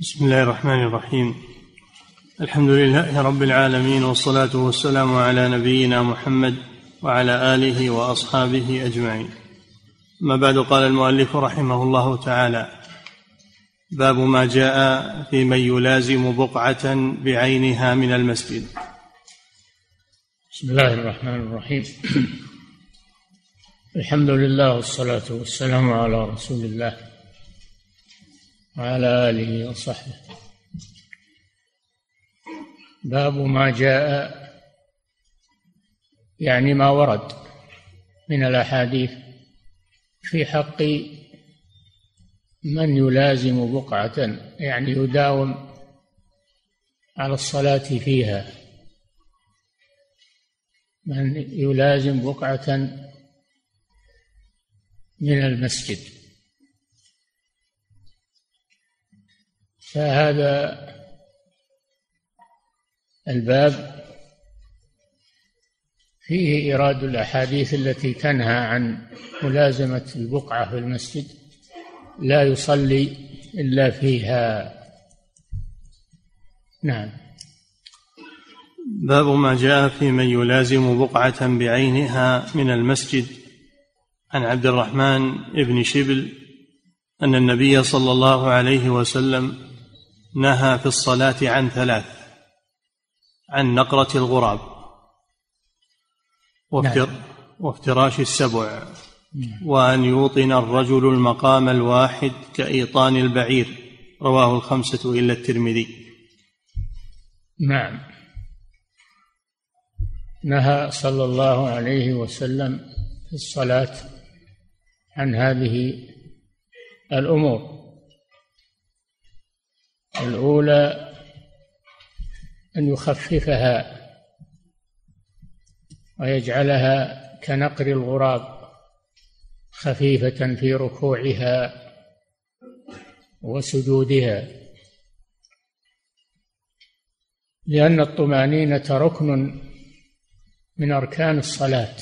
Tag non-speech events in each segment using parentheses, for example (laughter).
بسم الله الرحمن الرحيم. الحمد لله رب العالمين والصلاة والسلام على نبينا محمد وعلى آله وأصحابه أجمعين. ما بعد قال المؤلف رحمه الله تعالى باب ما جاء في من يلازم بقعة بعينها من المسجد. بسم الله الرحمن الرحيم. الحمد لله والصلاة والسلام على رسول الله. وعلى آله وصحبه. باب ما جاء يعني ما ورد من الأحاديث في حق من يلازم بقعة يعني يداوم على الصلاة فيها. من يلازم بقعة من المسجد. فهذا الباب فيه إيراد الأحاديث التي تنهى عن ملازمة البقعة في المسجد لا يصلي إلا فيها. نعم. باب ما جاء في من يلازم بقعة بعينها من المسجد. عن عبد الرحمن بن شبل أن النبي صلى الله عليه وسلم نهى في الصلاة عن ثلاث عن نقرة الغراب وافتر نعم. وافتراش السبع وأن يوطن الرجل المقام الواحد كإيطان البعير رواه الخمسة إلا الترمذي. نعم. نهى صلى الله عليه وسلم في الصلاة عن هذه الأمور. الأولى أن يخففها ويجعلها كنقر الغراب خفيفة في ركوعها وسجودها لأن الطمأنينة ركن من أركان الصلاة.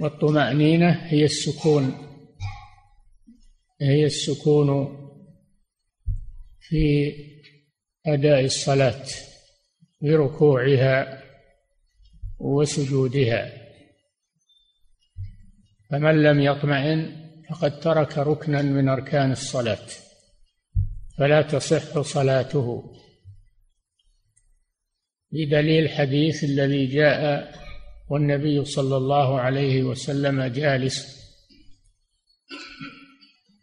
والطمأنينة هي السكون. هي السكون في أداء الصلاة في ركوعها وسجودها. فمن لم يطمئن فقد ترك ركنا من أركان الصلاة فلا تصح صلاته. بدليل الحديث الذي جاء والنبي صلى الله عليه وسلم جالس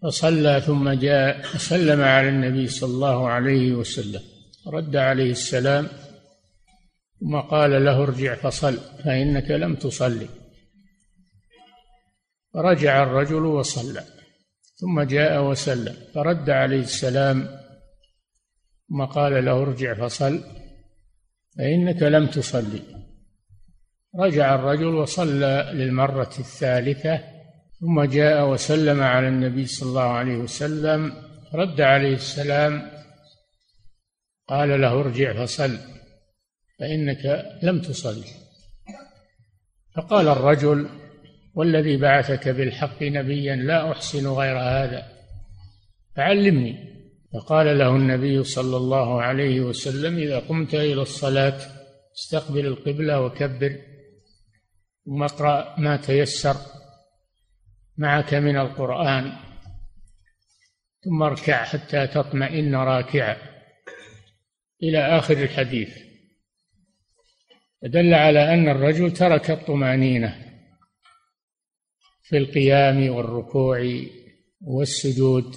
فصلى ثم جاء سلم على النبي صلى الله عليه وسلم. رد عليه السلام ثم قال له ارجع فصل فإنك لم تصلي. فرجع الرجل وصلى ثم جاء وسلم. فرد عليه السلام ثم قال له ارجع فصل فإنك لم تصلي. رجع الرجل وصلى للمرة الثالثة ثم جاء وسلم على النبي صلى الله عليه وسلم رد عليه السلام قال له ارجع فصل فإنك لم تصل. فقال الرجل والذي بعثك بالحق نبيا لا أحسن غير هذا فعلمني. فقال له النبي صلى الله عليه وسلم إذا قمت إلى الصلاة استقبل القبلة وكبر ثم اقرأ ما تيسر. معك من القرآن ثم اركع حتى تطمئن راكعا. إلى آخر الحديث. دل على أن الرجل ترك الطمأنينة في القيام والركوع والسجود.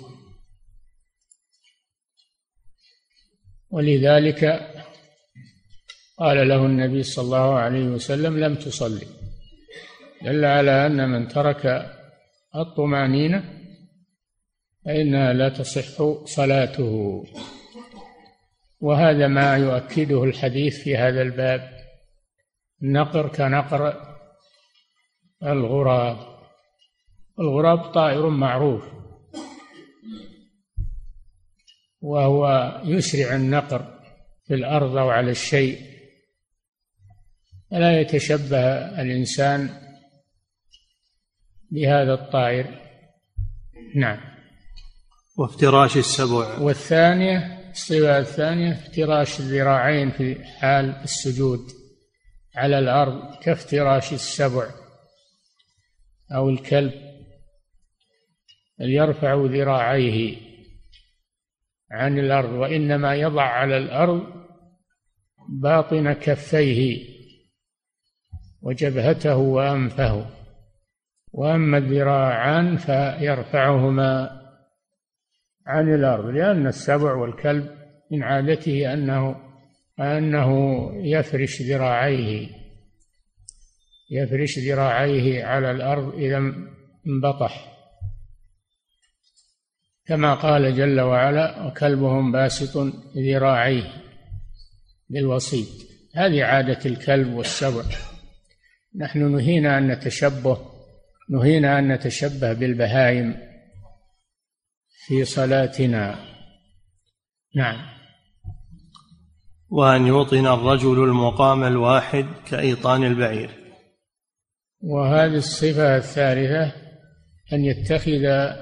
ولذلك قال له النبي صلى الله عليه وسلم لم تصلي. دل على أن من ترك الطمأنينة فإنها لا تصح صلاته. وهذا ما يؤكده الحديث في هذا الباب. النقر كنقر الغراب. الغراب طائر معروف. وهو يسرع النقر في الأرض أو على الشيء. فلا يتشبه الإنسان بهذا الطائر. نعم. وافتراش السبع. والثانية الصفة الثانية افتراش الذراعين في حال السجود على الأرض كافتراش السبع أو الكلب يرفع ذراعيه عن الأرض وإنما يضع على الأرض باطن كفيه وجبهته وأنفه. وأما الذراعان فيرفعهما عن الأرض لأن السبع والكلب من عادته أنه أنه يفرش ذراعيه يفرش ذراعيه على الأرض إذا انبطح. كما قال جل وعلا وكلبهم باسط ذراعيه بالوسيط هذه عادة الكلب والسبع. نحن نهينا أن نتشبه نهينا أن نتشبه بالبهائم في صلاتنا. نعم. وأن يوطن الرجل المقام الواحد كأيطان البعير. وهذه الصفة الثالثة أن يتخذ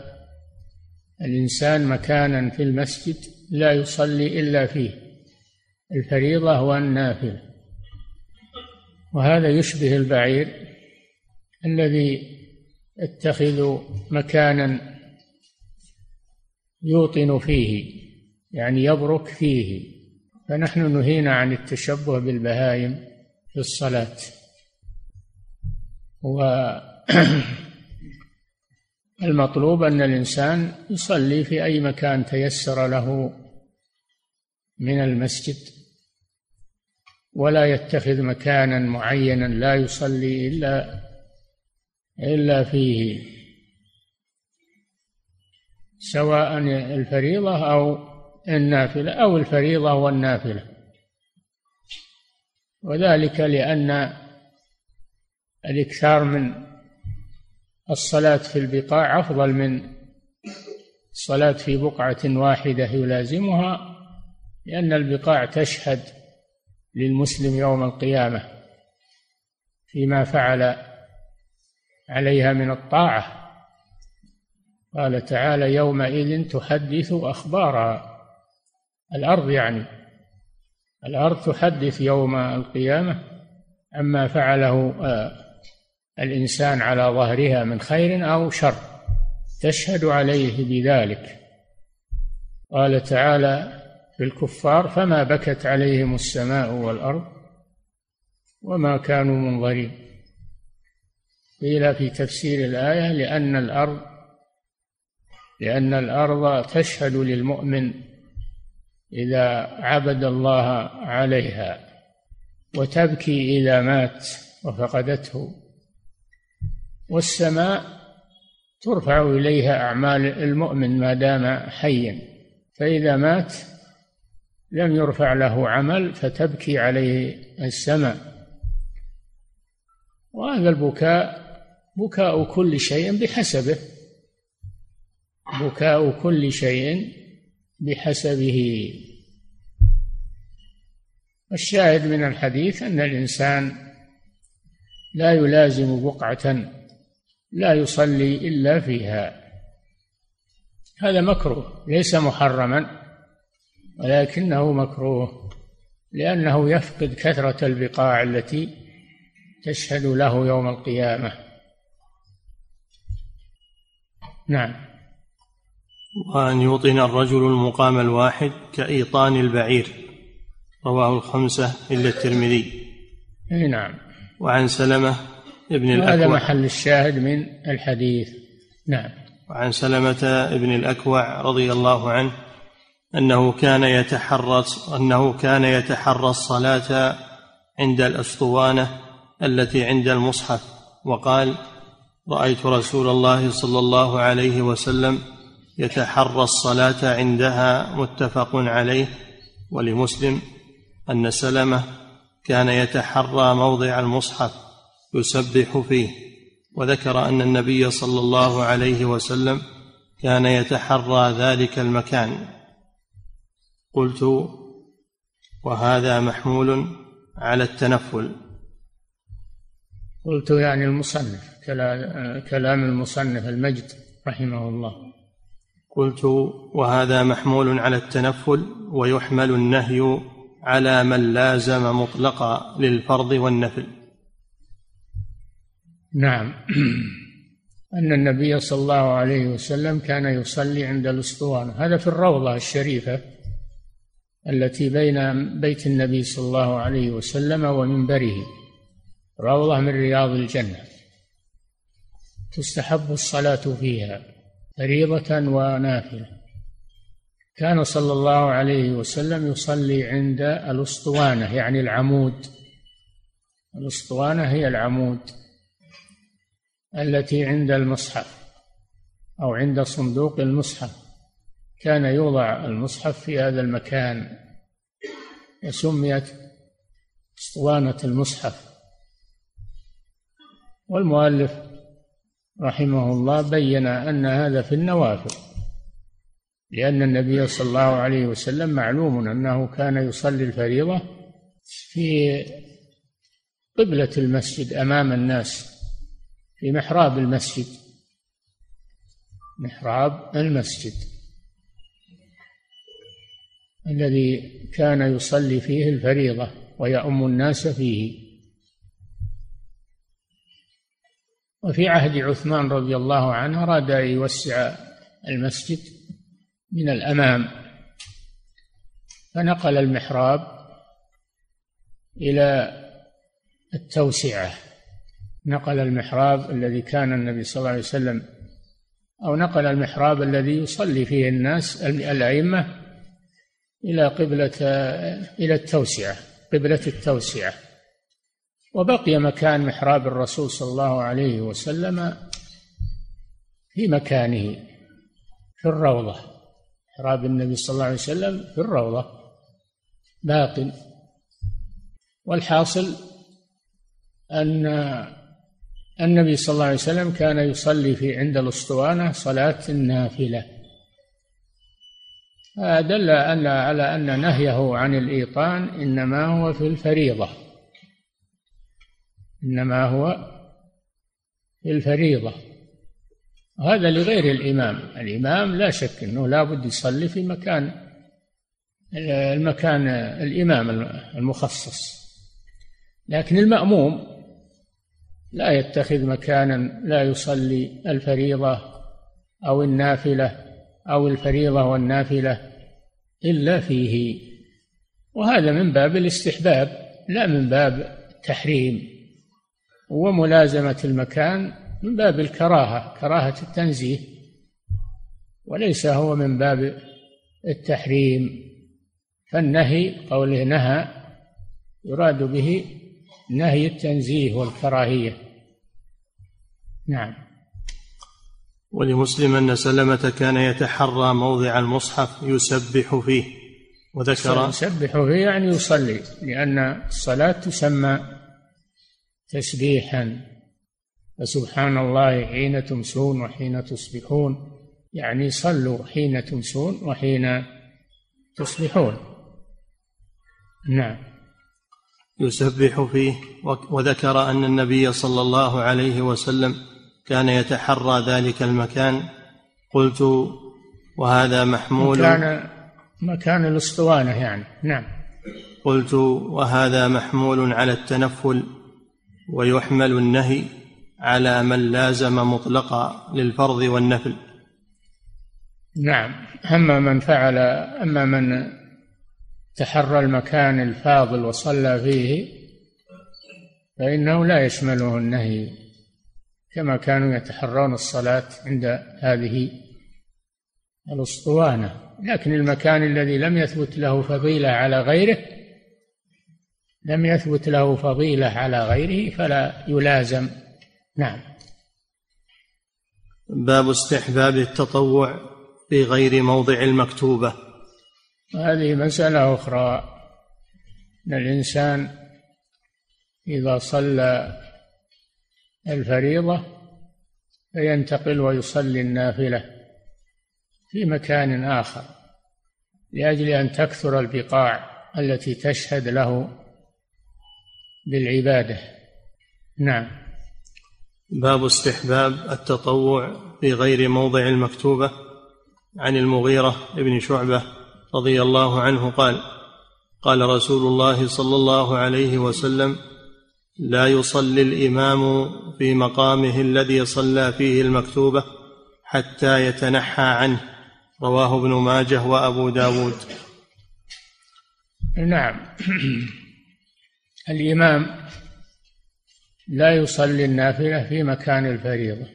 الإنسان مكانا في المسجد لا يصلي إلا فيه. الفريضة والنافلة وهذا يشبه البعير الذي يتخذ مكانا يوطن فيه يعني يبرك فيه. فنحن نهينا عن التشبه بالبهائم في الصلاة. والمطلوب (clears throat) أن الإنسان يصلي في أي مكان تيسر له من المسجد ولا يتخذ مكانا معينا لا يصلي إلا إلا فيه. سواء الفريضة أو النافلة أو الفريضة والنافلة. وذلك لأن الإكثار من الصلاة في البقاع أفضل من الصلاة في بقعة واحدة يلازمها لأن البقاع تشهد للمسلم يوم القيامة فيما فعل عليها من الطاعة. قال تعالى يومئذ تحدث أخبارها الأرض يعني الأرض تحدث يوم القيامة عما فعله آه، الإنسان على ظهرها من خير أو شر. تشهد عليه بذلك. قال تعالى في الكفار فما بكت عليهم السماء والأرض وما كانوا منظرين. قيل في تفسير الآية لأن الأرض لأن الأرض تشهد للمؤمن إذا عبد الله عليها وتبكي إذا مات وفقدته. والسماء ترفع إليها أعمال المؤمن ما دام حيا فإذا مات لم يرفع له عمل فتبكي عليه السماء. وهذا البكاء بكاء كل شيء بحسبه. بكاء كل شيء بحسبه. الشاهد من الحديث أن الإنسان لا يلازم بقعة لا يصلي إلا فيها. هذا مكروه ليس محرما ولكنه مكروه لأنه يفقد كثرة البقاع التي تشهد له يوم القيامة. نعم. وأن يوطن الرجل المقام الواحد كإيطان البعير. رواه الخمسة إلا الترمذي. أي نعم. وعن سلمة ابن الأكوع. هذا محل الشاهد من الحديث. نعم. وعن سلمة ابن الأكوع رضي الله عنه أنه كان يتحرى أنه كان يتحرى الصلاة عند الأسطوانة التي عند المصحف. وقال رأيت رسول الله صلى الله عليه وسلم يتحرى الصلاة عندها متفق عليه ولمسلم أن سلمة كان يتحرى موضع المصحف يسبح فيه وذكر أن النبي صلى الله عليه وسلم كان يتحرى ذلك المكان. قلت وهذا محمول على التنفل. قلت يعني المصنف. كلام المصنف المجد رحمه الله. قلت وهذا محمول على التنفل ويحمل النهي على من لازم مطلقا للفرض والنفل. نعم. (clears throat) أن النبي صلى الله عليه وسلم كان يصلي عند الأسطوانة. هذا في الروضة الشريفة التي بين بيت النبي صلى الله عليه وسلم ومنبره. روضة من رياض الجنة. تستحب الصلاة فيها فريضة ونافلة. كان صلى الله عليه وسلم يصلي عند الأسطوانة يعني العمود. الأسطوانة هي العمود التي عند المصحف أو عند صندوق المصحف. كان يوضع المصحف في هذا المكان. وسميت أسطوانة المصحف. والمؤلف رحمه الله بين أن هذا في النوافل لأن النبي صلى الله عليه وسلم معلوم أنه كان يصلي الفريضة في قبلة المسجد أمام الناس في محراب المسجد محراب المسجد الذي كان يصلي فيه الفريضة ويؤم الناس فيه. وفي عهد عثمان رضي الله عنه أراد أن يوسع المسجد من الأمام فنقل المحراب إلى التوسعة. نقل المحراب الذي كان النبي صلى الله عليه وسلم أو نقل المحراب الذي يصلي فيه الناس الأئمة إلى قبلة إلى التوسعة قبلة التوسعة. وبقي مكان محراب الرسول صلى الله عليه وسلم في مكانه في الروضة. محراب النبي صلى الله عليه وسلم في الروضة. باق. والحاصل أن النبي صلى الله عليه وسلم كان يصلي في عند الأسطوانة صلاة النافلة. دل أن على أن نهيه عن الإيطان إنما هو في الفريضة. إنما هو الفريضة هذا لغير الإمام. الإمام لا شك أنه لا بد يصلي في مكان المكان الإمام المخصص. لكن المأموم لا يتخذ مكانا لا يصلي الفريضة أو النافلة أو الفريضة والنافلة إلا فيه. وهذا من باب الاستحباب لا من باب التحريم وملازمة المكان من باب الكراهة كراهة التنزيه وليس هو من باب التحريم. فالنهي قوله نهى يراد به نهي التنزيه والكراهية. نعم. ولمسلم أن سلمة كان يتحرى موضع المصحف يسبح فيه وذكر يسبح فيه يعني يصلي لأن الصلاة تسمى تسبيحا. فسبحان الله حين تمسون وحين تصبحون. يعني صلوا حين تمسون وحين تصبحون. نعم. يسبح فيه وذكر أن النبي صلى الله عليه وسلم كان يتحرى ذلك المكان. قلت وهذا محمول. كان مكان الأسطوانة يعني. نعم. قلت وهذا محمول على التنفل. ويحمل النهي على من لازم مطلقا للفرض والنفل. نعم. أما من فعل أما من تحرى المكان الفاضل وصلى فيه فإنه لا يشمله النهي كما كانوا يتحرون الصلاة عند هذه الأسطوانة. لكن المكان الذي لم يثبت له فضيلة على غيره لم يثبت له فضيلة على غيره فلا يلازم. نعم. باب استحباب التطوع في غير موضع المكتوبة. هذه مسألة أخرى. أن الإنسان إذا صلى الفريضة فينتقل ويصلي النافلة في مكان آخر لأجل أن تكثر البقاع التي تشهد له بالعبادة نعم. باب استحباب التطوع في غير موضع المكتوبة. عن المغيرة بن شعبة رضي الله عنه قال قال رسول الله صلى الله عليه وسلم لا يصلي الإمام في مقامه الذي صلى فيه المكتوبة حتى يتنحى عنه. رواه ابن ماجه وأبو داود. نعم. الإمام لا يصلي النافلة في مكان الفريضة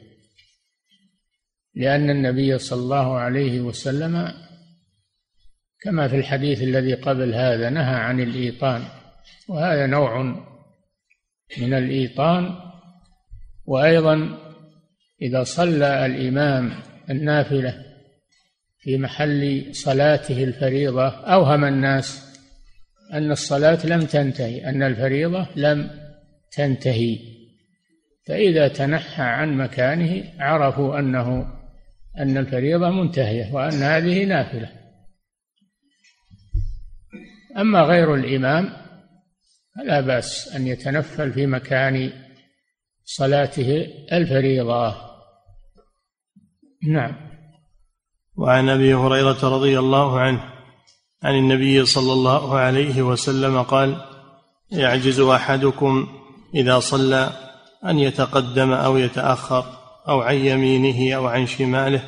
لأن النبي صلى الله عليه وسلم كما في الحديث الذي قبل هذا نهى عن الإيطان وهذا نوع من الإيطان. وأيضا إذا صلى الإمام النافلة في محل صلاته الفريضة أوهم الناس أن الصلاة لم تنتهي أن الفريضة لم تنتهي. فإذا تنحى عن مكانه عرفوا أنه أن الفريضة منتهية وأن هذه نافلة. أما غير الإمام فلا بأس أن يتنفل في مكان صلاته الفريضة. نعم. وعن أبي هريرة رضي الله عنه عن النبي صلى الله عليه وسلم قال يعجز أحدكم إذا صلى أن يتقدم أو يتأخر أو عن يمينه أو عن شماله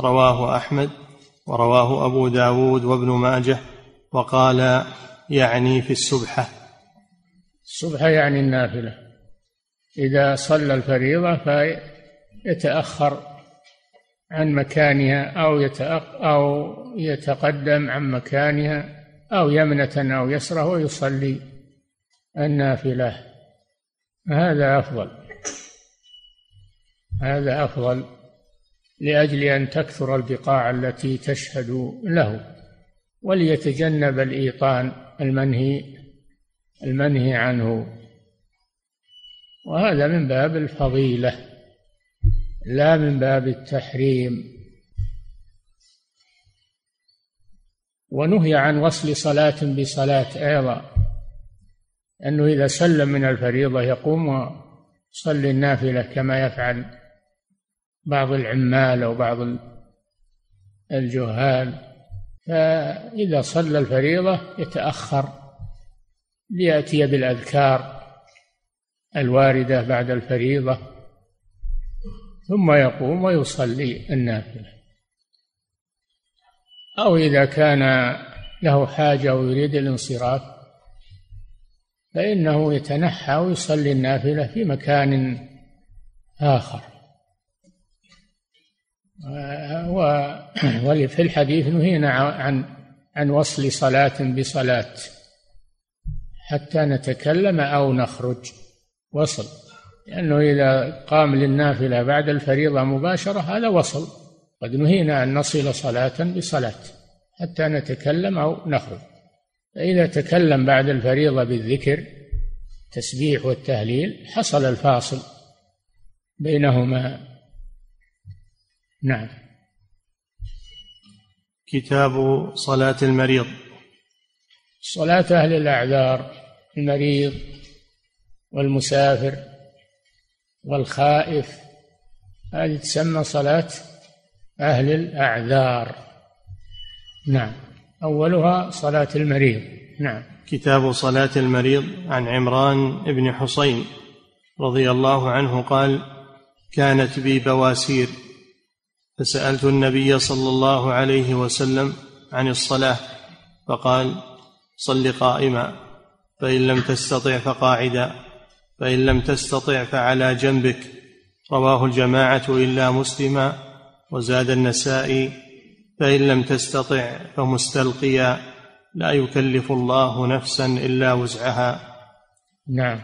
رواه أحمد ورواه أبو داود وابن ماجه وقال يعني في السبحه السبحه يعني النافلة. إذا صلى الفريضة فيتأخر عن مكانها أو أو يتقدم عن مكانها أو يمنة أو يسرة ويصلي النافلة. هذا أفضل. هذا أفضل لأجل أن تكثر البقاع التي تشهد له وليتجنب الإيطان المنهي المنهي عنه. وهذا من باب الفضيلة. لا من باب التحريم. ونهي عن وصل صلاة بصلاة أيضا أنه إذا سلم من الفريضة يقوم ويصلي النافلة كما يفعل بعض العمال أو بعض الجهال. فإذا صلى الفريضة يتأخر ليأتي بالأذكار الواردة بعد الفريضة. ثم يقوم ويصلي النافلة. أو إذا كان له حاجة ويريد الانصراف فإنه يتنحى ويصلي النافلة في مكان آخر. وفي الحديث نهينا عن عن وصل صلاة بصلاة حتى نتكلم أو نخرج وصل. لأنه إذا قام للنافلة بعد الفريضة مباشرة هذا وصل. قد نهينا أن نصل صلاة بصلاة حتى نتكلم أو نخرج. فإذا تكلم بعد الفريضة بالذكر التسبيح والتهليل حصل الفاصل بينهما. نعم. كتاب صلاة المريض. صلاة أهل الأعذار المريض والمسافر. والخائف. هذه تسمى صلاة أهل الأعذار. نعم. أولها صلاة المريض. نعم. كتاب صلاة المريض عن عمران بن حصين رضي الله عنه قال كانت بي بواسير. فسألت النبي صلى الله عليه وسلم عن الصلاة فقال صل قائما فإن لم تستطع فقاعدا. فإن لم تستطع فعلى جنبك. رواه الجماعة إلا مسلما وزاد النسائي. فإن لم تستطع فمستلقيا. لا يكلف الله نفسا إلا وسعها نعم.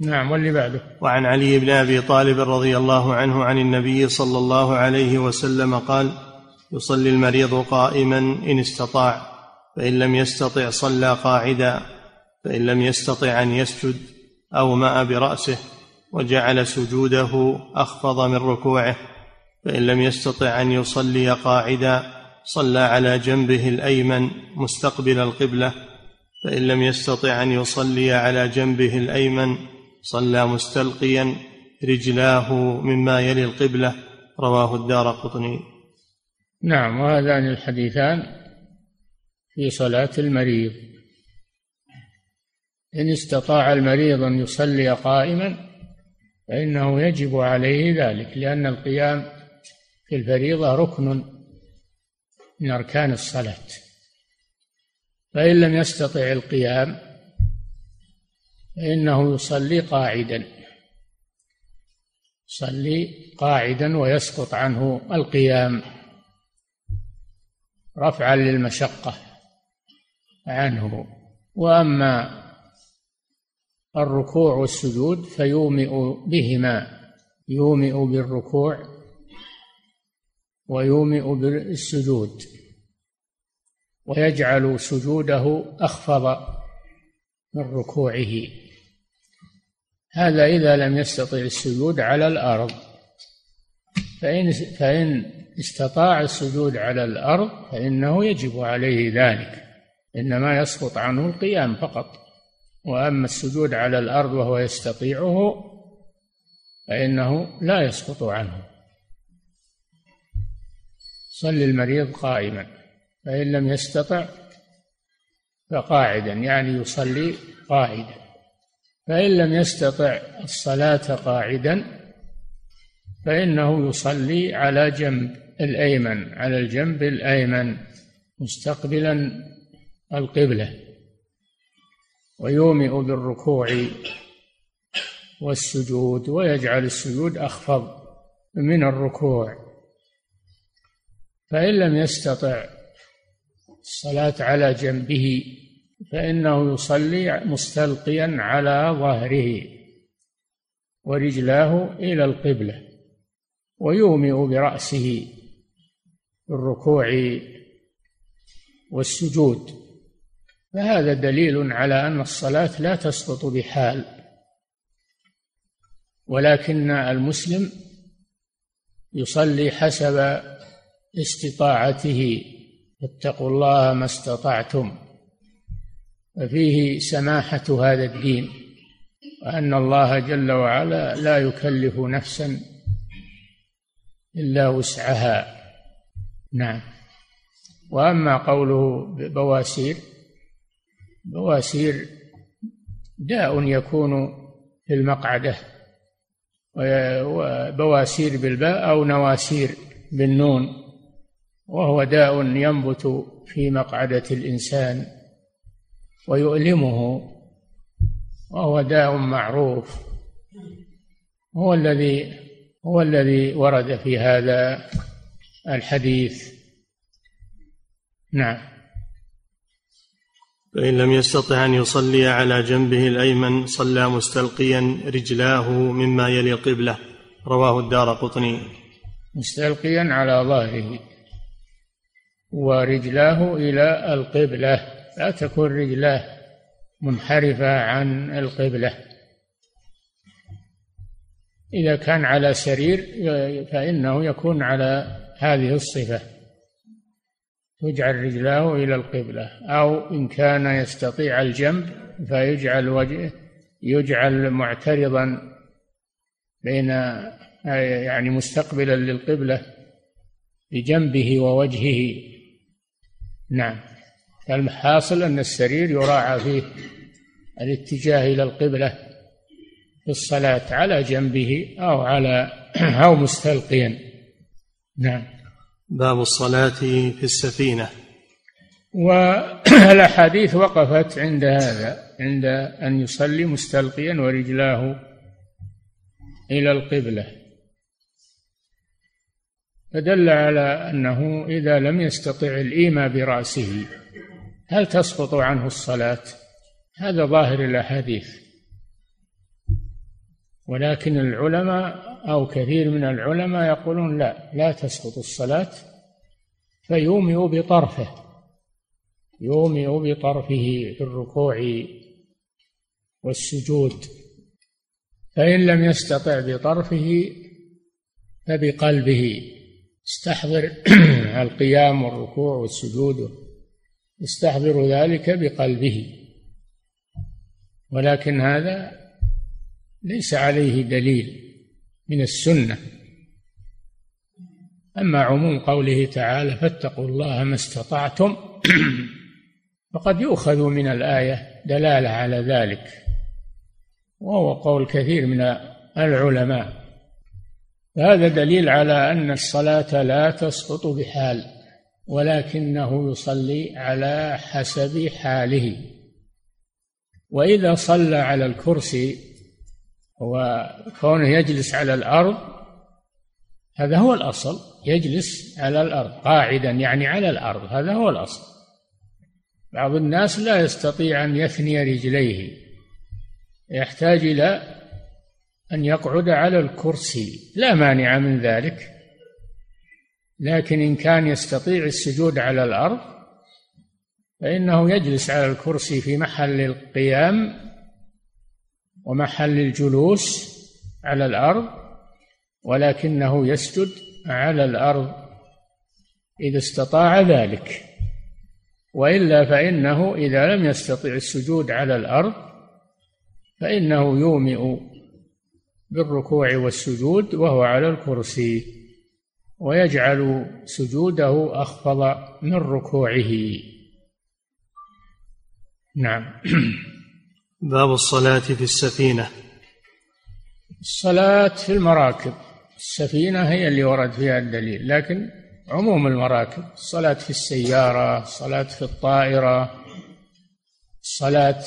نعم واللي بعده؟ وعن علي بن أبي طالب رضي الله عنه عن النبي صلى الله عليه وسلم قال يصلي المريض قائما إن استطاع فإن لم يستطع صلى قاعدا. فإن لم يستطع أن يسجد أومأ برأسه وجعل سجوده أخفض من ركوعه فإن لم يستطع أن يصلي قاعدا صلى على جنبه الأيمن مستقبل القبلة فإن لم يستطع أن يصلي على جنبه الأيمن صلى مستلقيا رجلاه مما يلي القبلة. رواه الدار قطني. نعم وهذان الحديثان في صلاة المريض. إن استطاع المريض أن يصلي قائما فإنه يجب عليه ذلك لأن القيام في الفريضة ركن من أركان الصلاة. فإن لم يستطع القيام فإنه يصلي قاعدا يصلي قاعدا ويسقط عنه القيام رفعا للمشقة عنه. وأما الركوع والسجود فيومئ بهما يومئ بالركوع ويومئ بالسجود. ويجعل سجوده أخفض من ركوعه. هذا إذا لم يستطع السجود على الأرض. فإن فإن استطاع السجود على الأرض فإنه يجب عليه ذلك. إنما يسقط عنه القيام فقط. وأما السجود على الأرض وهو يستطيعه فإنه لا يسقط عنه. صلي المريض قائما فإن لم يستطع فقاعدا يعني يصلي قاعدا. فإن لم يستطع الصلاة قاعدا فإنه يصلي على جنب الأيمن على الجنب الأيمن مستقبلا القبلة. ويومئ بالركوع والسجود ويجعل السجود أخفض من الركوع. فإن لم يستطع الصلاة على جنبه فإنه يصلي مستلقيا على ظهره ورجلاه إلى القبلة ويومئ برأسه بالركوع والسجود. فهذا دليل على أن الصلاة لا تسقط بحال ولكن المسلم يصلي حسب استطاعته اتقوا الله ما استطعتم. ففيه سماحة هذا الدين وأن الله جل وعلا لا يكلف نفسا إلا وسعها. نعم. وأما قوله بواسير بواسير داء يكون في المقعدة وبواسير بالباء أو نواسير بالنون وهو داء ينبت في مقعدة الإنسان ويؤلمه وهو داء معروف. هو الذي هو الذي ورد في هذا الحديث. نعم. فإن لم يستطع أن يصلي على جنبه الأيمن صلى مستلقيا رجلاه مما يلي القبلة. رواه الدار قطني. مستلقيا على ظهره ورجلاه إلى القبلة. لا تكون رجلاه منحرفة عن القبلة. إذا كان على سرير فإنه يكون على هذه الصفة. يجعل رجلاه إلى القبلة أو إن كان يستطيع الجنب فيجعل وجهه يجعل معترضا بين يعني مستقبلا للقبلة بجنبه ووجهه. نعم. فالحاصل أن السرير يراعى فيه الاتجاه إلى القبلة في الصلاة على جنبه أو على أو مستلقيا. نعم. باب الصلاة في السفينة. والأحاديث وقفت عند هذا عند أن يصلي مستلقيا ورجلاه إلى القبلة. فدل على أنه إذا لم يستطع الإيماء برأسه هل تسقط عنه الصلاة؟ هذا ظاهر الأحاديث. ولكن العلماء أو كثير من العلماء يقولون لا لا تسقط الصلاة فيومئ بطرفه يومئ بطرفه في الركوع والسجود فإن لم يستطع بطرفه فبقلبه. استحضر (clears throat) القيام والركوع والسجود يستحضر ذلك بقلبه. ولكن هذا ليس عليه دليل. من السنة. أما عموم قوله تعالى فاتقوا الله ما استطعتم (clears throat) فقد يؤخذ من الآية دلالة على ذلك وهو قول كثير من العلماء. هذا دليل على أن الصلاة لا تسقط بحال ولكنه يصلي على حسب حاله. وإذا صلى على الكرسي وكونه يجلس على الأرض هذا هو الأصل يجلس على الأرض قاعدا يعني على الأرض هذا هو الأصل. بعض الناس لا يستطيع أن يثني رجليه يحتاج إلى أن يقعد على الكرسي لا مانع من ذلك. لكن إن كان يستطيع السجود على الأرض فإنه يجلس على الكرسي في محل القيام ومحل الجلوس على الأرض ولكنه يسجد على الأرض إذا استطاع ذلك. وإلا فإنه إذا لم يستطع السجود على الأرض فإنه يومئ بالركوع والسجود وهو على الكرسي ويجعل سجوده أخفض من ركوعه. نعم. (clears throat) باب الصلاة في السفينة. الصلاة في المراكب. السفينة هي اللي ورد فيها الدليل لكن عموم المراكب الصلاة في السيارة الصلاة في الطائرة الصلاة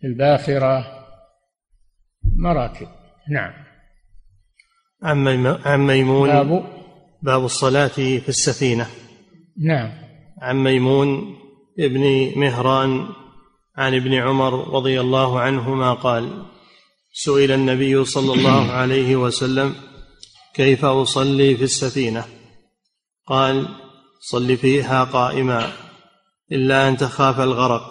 في الباخرة مراكب. نعم. عن ميمون باب باب الصلاة في السفينة. نعم. عن ميمون ابن مهران عن ابن عمر رضي الله عنهما قال سئل النبي صلى الله عليه وسلم كيف أصلي في السفينة؟ قال صل فيها قائما إلا أن تخاف الغرق.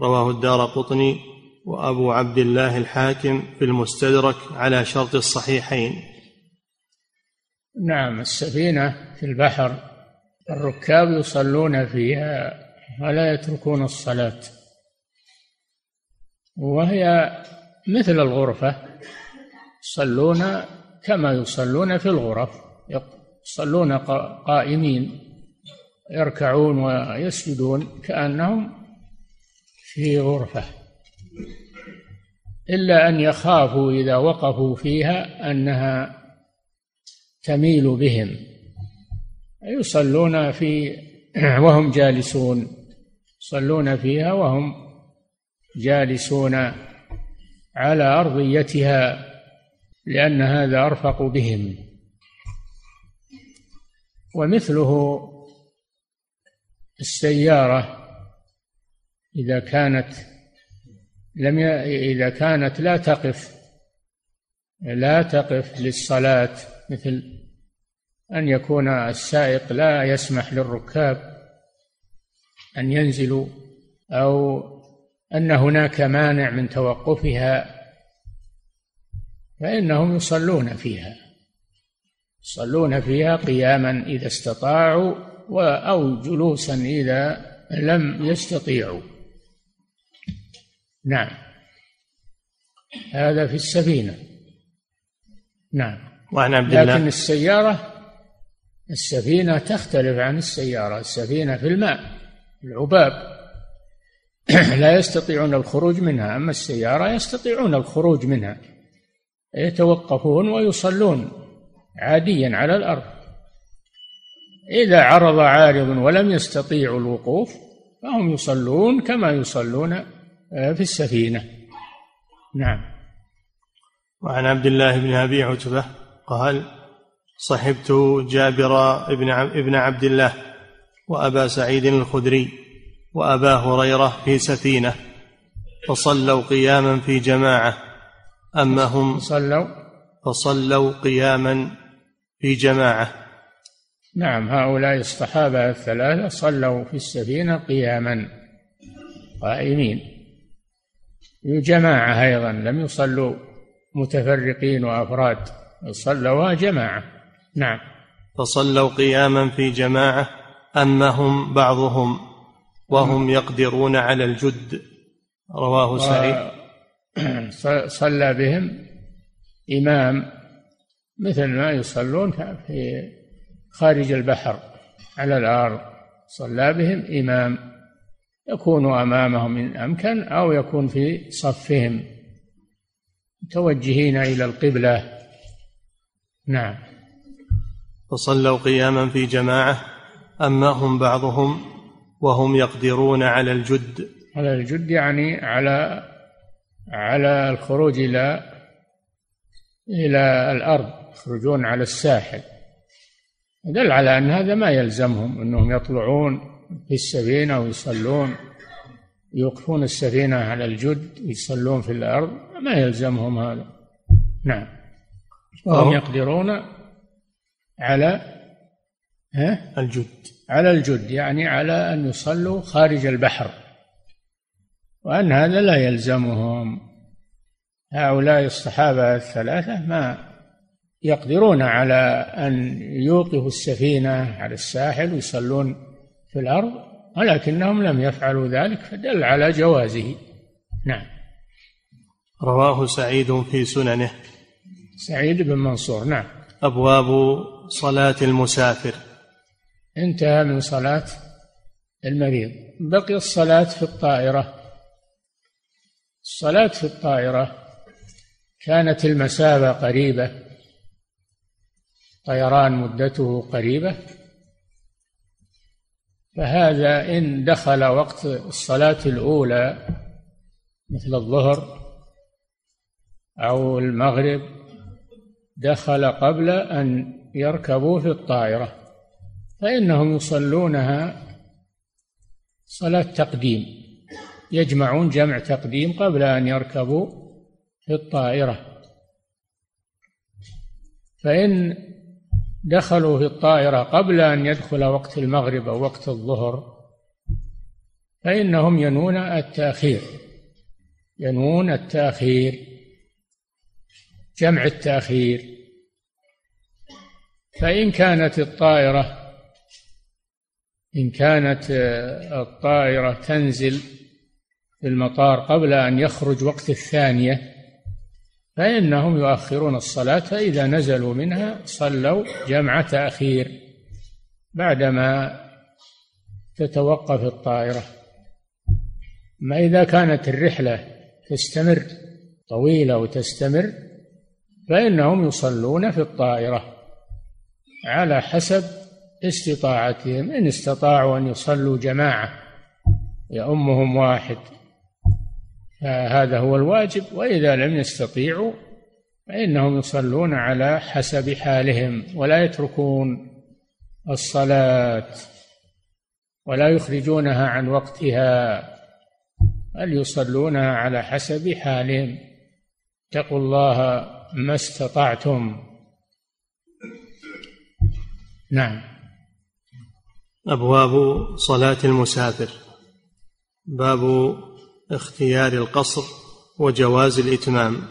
رواه الدار قطني وأبو عبد الله الحاكم في المستدرك على شرط الصحيحين. نعم السفينة في البحر الركاب يصلون فيها ولا يتركون الصلاة. وهي مثل الغرفة. يصلون كما يصلون في الغرف. يصلون قائمين يركعون ويسجدون كأنهم في غرفة. إلا أن يخافوا إذا وقفوا فيها أنها تميل بهم. يصلون في وهم جالسون. يصلون فيها وهم جالسون على أرضيتها لأن هذا أرفق بهم. ومثله السيارة إذا كانت لم ي... إذا كانت لا تقف لا تقف للصلاة مثل أن يكون السائق لا يسمح للركاب أن ينزلوا أو أن هناك مانع من توقفها فإنهم يصلون فيها. يصلون فيها قياما إذا استطاعوا أو جلوسا إذا لم يستطيعوا. نعم. هذا في السفينة. نعم. وعن عبد الله. لكن السيارة السفينة تختلف عن السيارة. السفينة في الماء العباب. لا يستطيعون الخروج منها أما السيارة يستطيعون الخروج منها. يتوقفون ويصلون عاديا على الأرض. إذا عرض عارض ولم يستطيعوا الوقوف فهم يصلون كما يصلون آه، في السفينة. نعم. وعن عبد الله بن أبي عتبة قال صحبت جابر بن عبد الله وأبا سعيد الخدري. وأبا هريرة في سفينة فصلوا قياما في جماعة أما هم صلوا فصلوا قياما في جماعة. نعم هؤلاء الصحابة الثلاثة صلوا في السفينة قياما قائمين. جماعة أيضا لم يصلوا متفرقين وأفراد صلوا جماعة. نعم. فصلوا قياما في جماعة أما هم بعضهم. وهم يقدرون على الجد. رواه سعيد (clears throat) صلى بهم إمام مثل ما يصلون في خارج البحر على الأرض. صلى بهم إمام يكون أمامهم إن أمكن أو يكون في صفهم. متوجهين إلى القبلة. نعم. فصلوا قياما في جماعة أما هم بعضهم وهم يقدرون على الجد. على الجد يعني على على الخروج إلى إلى الأرض يخرجون على الساحل. دل على أن هذا ما يلزمهم أنهم يطلعون في السفينة ويصلون يوقفون السفينة على الجد ويصلون في الأرض. ما يلزمهم هذا. نعم. وهم يقدرون على ها؟ الجد. على الجد يعني على أن يصلوا خارج البحر. وأن هذا لا يلزمهم. هؤلاء الصحابة الثلاثة ما يقدرون على أن يوقفوا السفينة على الساحل ويصلون في الأرض ولكنهم لم يفعلوا ذلك فدل على جوازه. نعم. رواه سعيد في سننه. سعيد بن منصور نعم. أبواب صلاة المسافر. انتهى من صلاة المريض. بقي الصلاة في الطائرة. الصلاة في الطائرة كانت المسافة قريبة. طيران مدته قريبة. فهذا إن دخل وقت الصلاة الأولى مثل الظهر أو المغرب دخل قبل أن يركبوا في الطائرة. فإنهم يصلونها صلاة تقديم يجمعون جمع تقديم قبل أن يركبوا في الطائرة. فإن دخلوا في الطائرة قبل أن يدخل وقت المغرب أو وقت الظهر فإنهم ينون التأخير ينون التأخير جمع التأخير. فإن كانت الطائرة إن كانت الطائرة تنزل في المطار قبل أن يخرج وقت الثانية فإنهم يؤخرون الصلاة فإذا نزلوا منها صلوا جمع تأخير بعدما تتوقف الطائرة. ما إذا كانت الرحلة تستمر طويلة وتستمر فإنهم يصلون في الطائرة على حسب استطاعتهم إن استطاعوا أن يصلوا جماعة يأمهم واحد. فهذا هو الواجب وإذا لم يستطيعوا فإنهم يصلون على حسب حالهم ولا يتركون الصلاة ولا يخرجونها عن وقتها بل يصلونها على حسب حالهم. اتقوا الله ما استطعتم. نعم. أبواب صلاة المسافر. باب اختيار القصر وجواز الإتمام.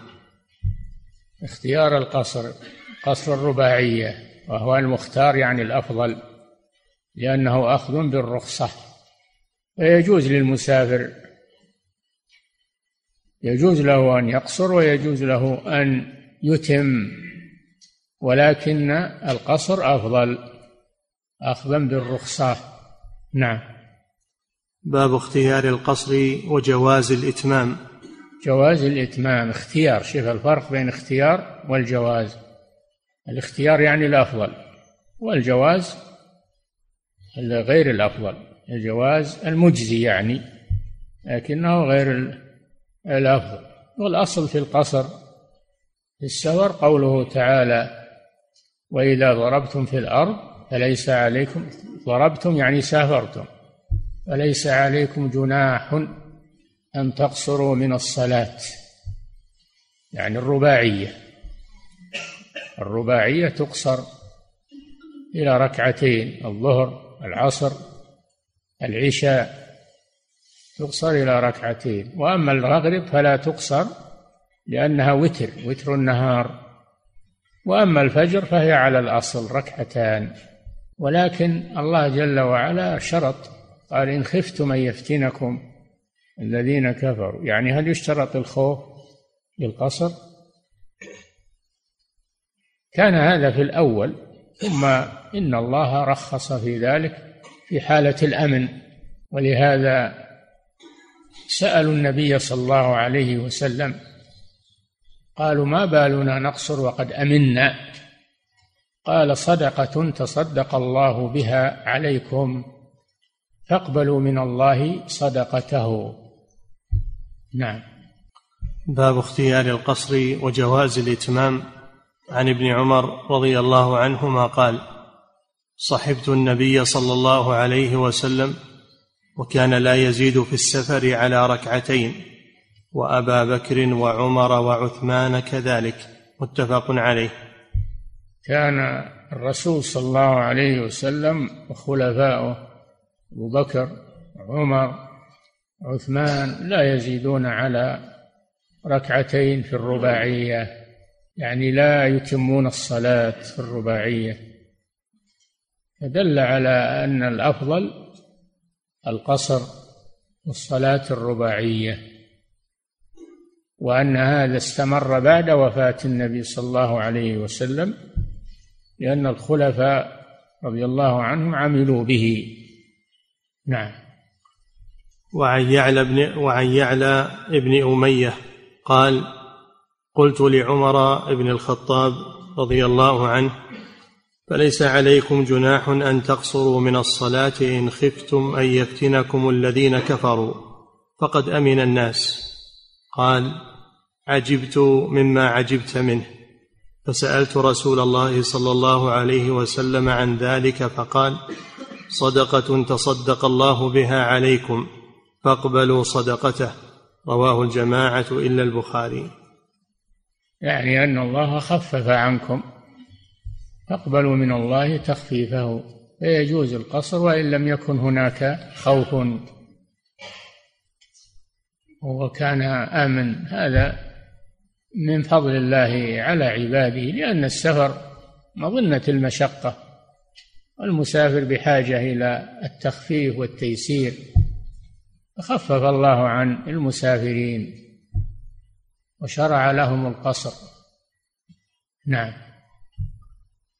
اختيار القصر قصر الرباعية وهو المختار يعني الأفضل لأنه أخذ بالرخصة. ويجوز للمسافر يجوز له أن يقصر ويجوز له أن يتم ولكن القصر أفضل. أخذا بالرخصة. نعم. باب اختيار القصر وجواز الإتمام. جواز الإتمام اختيار. شوف الفرق بين اختيار والجواز. الاختيار يعني الأفضل والجواز غير الأفضل. الجواز المجزي يعني لكنه غير الأفضل. والأصل في القصر في السفر قوله تعالى وإذا ضربتم في الأرض فليس عليكم؟ ضربتم يعني سافرتم. فليس عليكم جناح أن تقصروا من الصلاة؟ يعني الرباعية. الرباعية تقصر إلى ركعتين الظهر العصر العشاء. تقصر إلى ركعتين. وأما المغرب فلا تقصر لأنها وتر وتر النهار. وأما الفجر فهي على الأصل ركعتان. ولكن الله جل وعلا شرط قال إن خفتم أن يفتنكم الذين كفروا. يعني هل يشترط الخوف للقصر؟ كان هذا في الأول ثم إن الله رخص في ذلك في حالة الأمن ولهذا سألوا النبي صلى الله عليه وسلم قالوا ما بالنا نقصر وقد أمنا؟ قال صدقة تصدق الله بها عليكم فاقبلوا من الله صدقته. نعم. باب اختيار القصر وجواز الإتمام. عن ابن عمر رضي الله عنهما قال صحبت النبي صلى الله عليه وسلم وكان لا يزيد في السفر على ركعتين وأبا بكر وعمر وعثمان كذلك متفق عليه. كان الرسول صلى الله عليه وسلم وخلفاؤه أبو بكر عمر عثمان لا يزيدون على ركعتين في الرباعية يعني لا يتمون الصلاة في الرباعية. فدل على أن الأفضل القصر والصلاه الرباعية وأن هذا استمر بعد وفاة النبي صلى الله عليه وسلم. لأن الخلفاء رضي الله عنهم عملوا به. نعم. وعن يعلى بن وعن يعلى ابن أمية قال قلت لعمر بن الخطاب رضي الله عنه فليس عليكم جناح أن تقصروا من الصلاة إن خفتم أن يفتنكم الذين كفروا فقد أمن الناس. قال عجبت مما عجبت منه. فسألت رسول الله صلى الله عليه وسلم عن ذلك فقال صدقة تصدق الله بها عليكم فاقبلوا صدقته. رواه الجماعة إلا البخاري. يعني أن الله خفف عنكم فاقبلوا من الله تخفيفه. فيجوز القصر وإن لم يكن هناك خوف. وكان آمن. هذا من فضل الله على عباده لأن السفر مظنة المشقة والمسافر بحاجة إلى التخفيف والتيسير خفف الله عن المسافرين وشرع لهم القصر. نعم.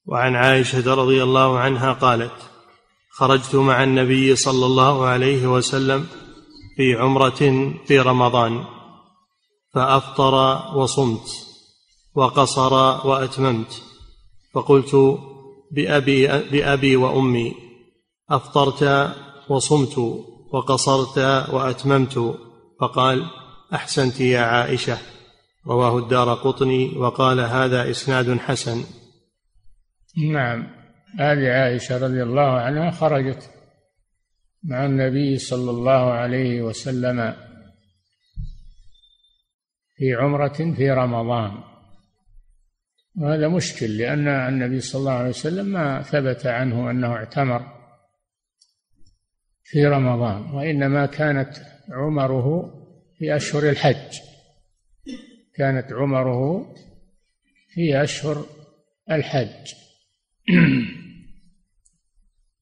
وعن عائشة رضي الله عنها قالت خرجت مع النبي صلى الله عليه وسلم في عمرة في رمضان. فأفطر وصمت وقصر وأتممت فقلت بأبي, بأبي وأمي أفطرت وصمت وقصرت وأتممت. فقال أحسنت يا عائشة. رواه الدار قطني وقال هذا إسناد حسن. نعم هذه عائشة رضي الله عنها خرجت مع النبي صلى الله عليه وسلم في عمرة في رمضان. وهذا مشكل لأن النبي صلى الله عليه وسلم ما ثبت عنه أنه اعتمر في رمضان وإنما كانت عمره في أشهر الحج. كانت عمره في أشهر الحج.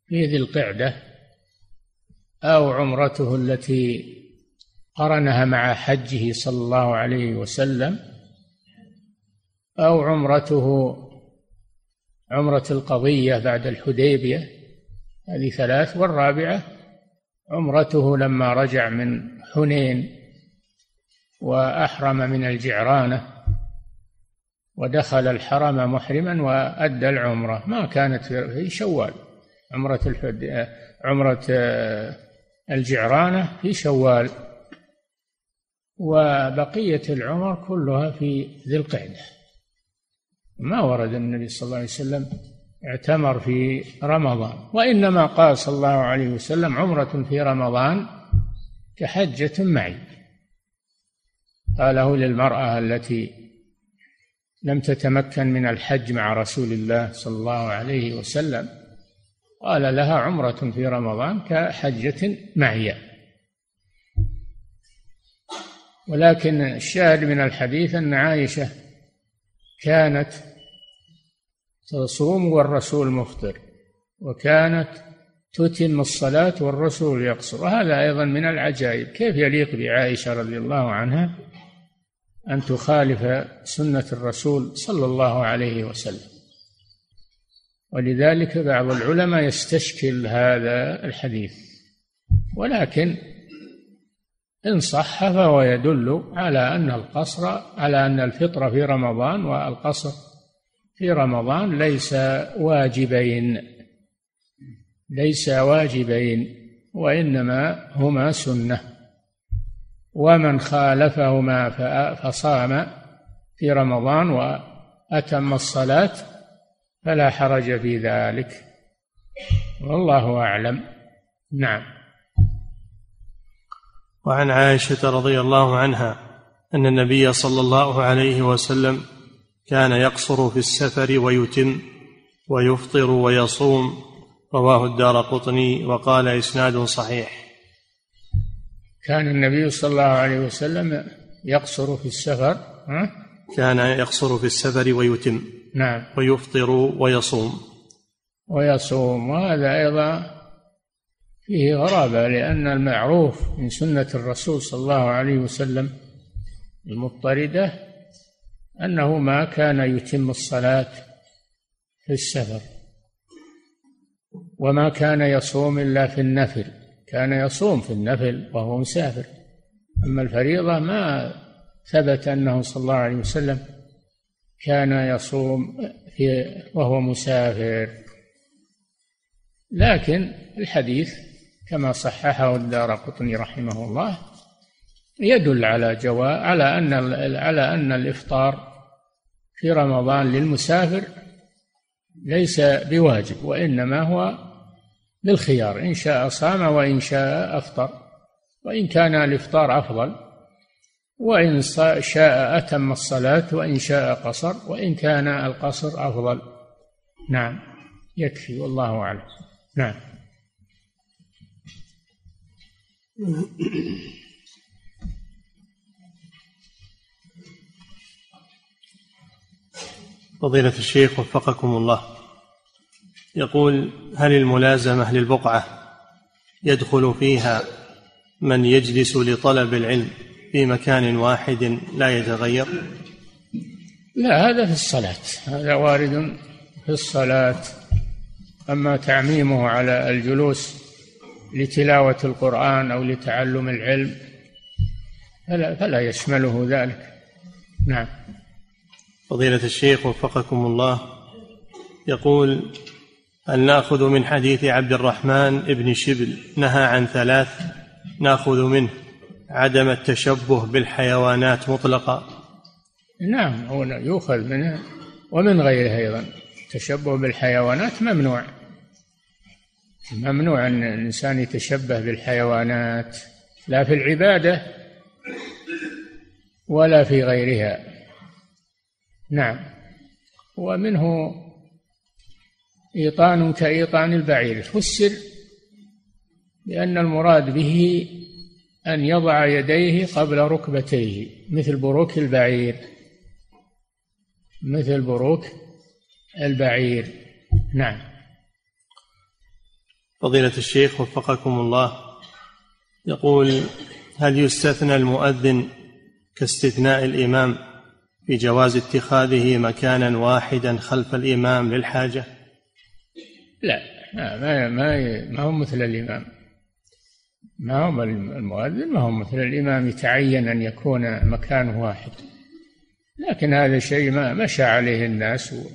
في ذي القعدة أو عمرته التي قرنها مع حجه صلى الله عليه وسلم أو عمرته عمرة القضية بعد الحديبية هذه ثلاث والرابعة عمرته لما رجع من حنين وأحرم من الجعرانة ودخل الحرم محرما وأدى العمرة ما كانت في شوال عمرة الحد... عمرة الجعرانة في شوال. وبقية العمر كلها في ذي القعدة. ما ورد النبي صلى الله عليه وسلم اعتمر في رمضان وإنما قال صلى الله عليه وسلم عمرة في رمضان كحجة معي. قاله للمرأة التي لم تتمكن من الحج مع رسول الله صلى الله عليه وسلم قال لها عمرة في رمضان كحجة معي. ولكن الشاهد من الحديث أن عائشة كانت تصوم والرسول مفطر وكانت تتم الصلاة والرسول يقصر. وهذا أيضا من العجائب. كيف يليق بعائشة رضي الله عنها أن تخالف سنة الرسول صلى الله عليه وسلم؟ ولذلك بعض العلماء يستشكل هذا الحديث. ولكن إن صح فهو يدل على أن القصر على أن الفطر في رمضان والقصر في رمضان ليس واجبين ليس واجبين وإنما هما سنة. ومن خالفهما فصام في رمضان وأتم الصلاة فلا حرج في ذلك. والله أعلم. نعم. وعن عائشة رضي الله عنها أن النبي صلى الله عليه وسلم كان يقصر في السفر ويتم ويفطر ويصوم. رواه الدار قطني وقال إسناد صحيح. كان النبي صلى الله عليه وسلم يقصر في السفر ها؟ كان يقصر في السفر ويتم نعم. ويفطر ويصوم. ويصوم. وهذا أيضا فيه غرابة لأن المعروف من سنة الرسول صلى الله عليه وسلم المضطردة أنه ما كان يتم الصلاة في السفر وما كان يصوم إلا في النفل كان يصوم في النفل وهو مسافر. أما الفريضة ما ثبت أنه صلى الله عليه وسلم كان يصوم في وهو مسافر. لكن الحديث كما صححه الدار قطني رحمه الله يدل على جواء على أن على أن الإفطار في رمضان للمسافر ليس بواجب وإنما هو بالخيار إن شاء صام وإن شاء أفطر وإن كان الإفطار أفضل وإن شاء أتم الصلاة وإن شاء قصر وإن كان القصر أفضل. نعم يكفي والله أعلم. نعم. فضيلة الشيخ وفقكم الله. يقول هل الملازمة للبقعة يدخل فيها من يجلس لطلب العلم في مكان واحد لا يتغير؟ لا هذا في الصلاة. هذا وارد في الصلاة. أما تعميمه على الجلوس لتلاوة القرآن أو لتعلم العلم فلا, فلا يشمله ذلك. نعم. فضيلة الشيخ وفقكم الله يقول هل نأخذ من حديث عبد الرحمن بن شبل نهى عن ثلاث؟ نأخذ منه عدم التشبه بالحيوانات مطلقا. نعم هو يؤخذ منه ومن غيره أيضا. التشبه بالحيوانات ممنوع. ممنوع أن الإنسان يتشبه بالحيوانات لا في العبادة ولا في غيرها. نعم. ومنه إيطان كإيطان البعير. فسر بأن المراد به أن يضع يديه قبل ركبتيه مثل بروك البعير. مثل بروك البعير. نعم. فضيلة الشيخ وفقكم الله. يقول هل يستثنى المؤذن كاستثناء الإمام في جواز اتخاذه مكانا واحدا خلف الإمام للحاجة؟ لا ما ما ما هو مثل الإمام. ما هو المؤذن؟ ما هو مثل الإمام يتعين أن يكون مكانه واحد. لكن هذا شيء ما مشى عليه الناس و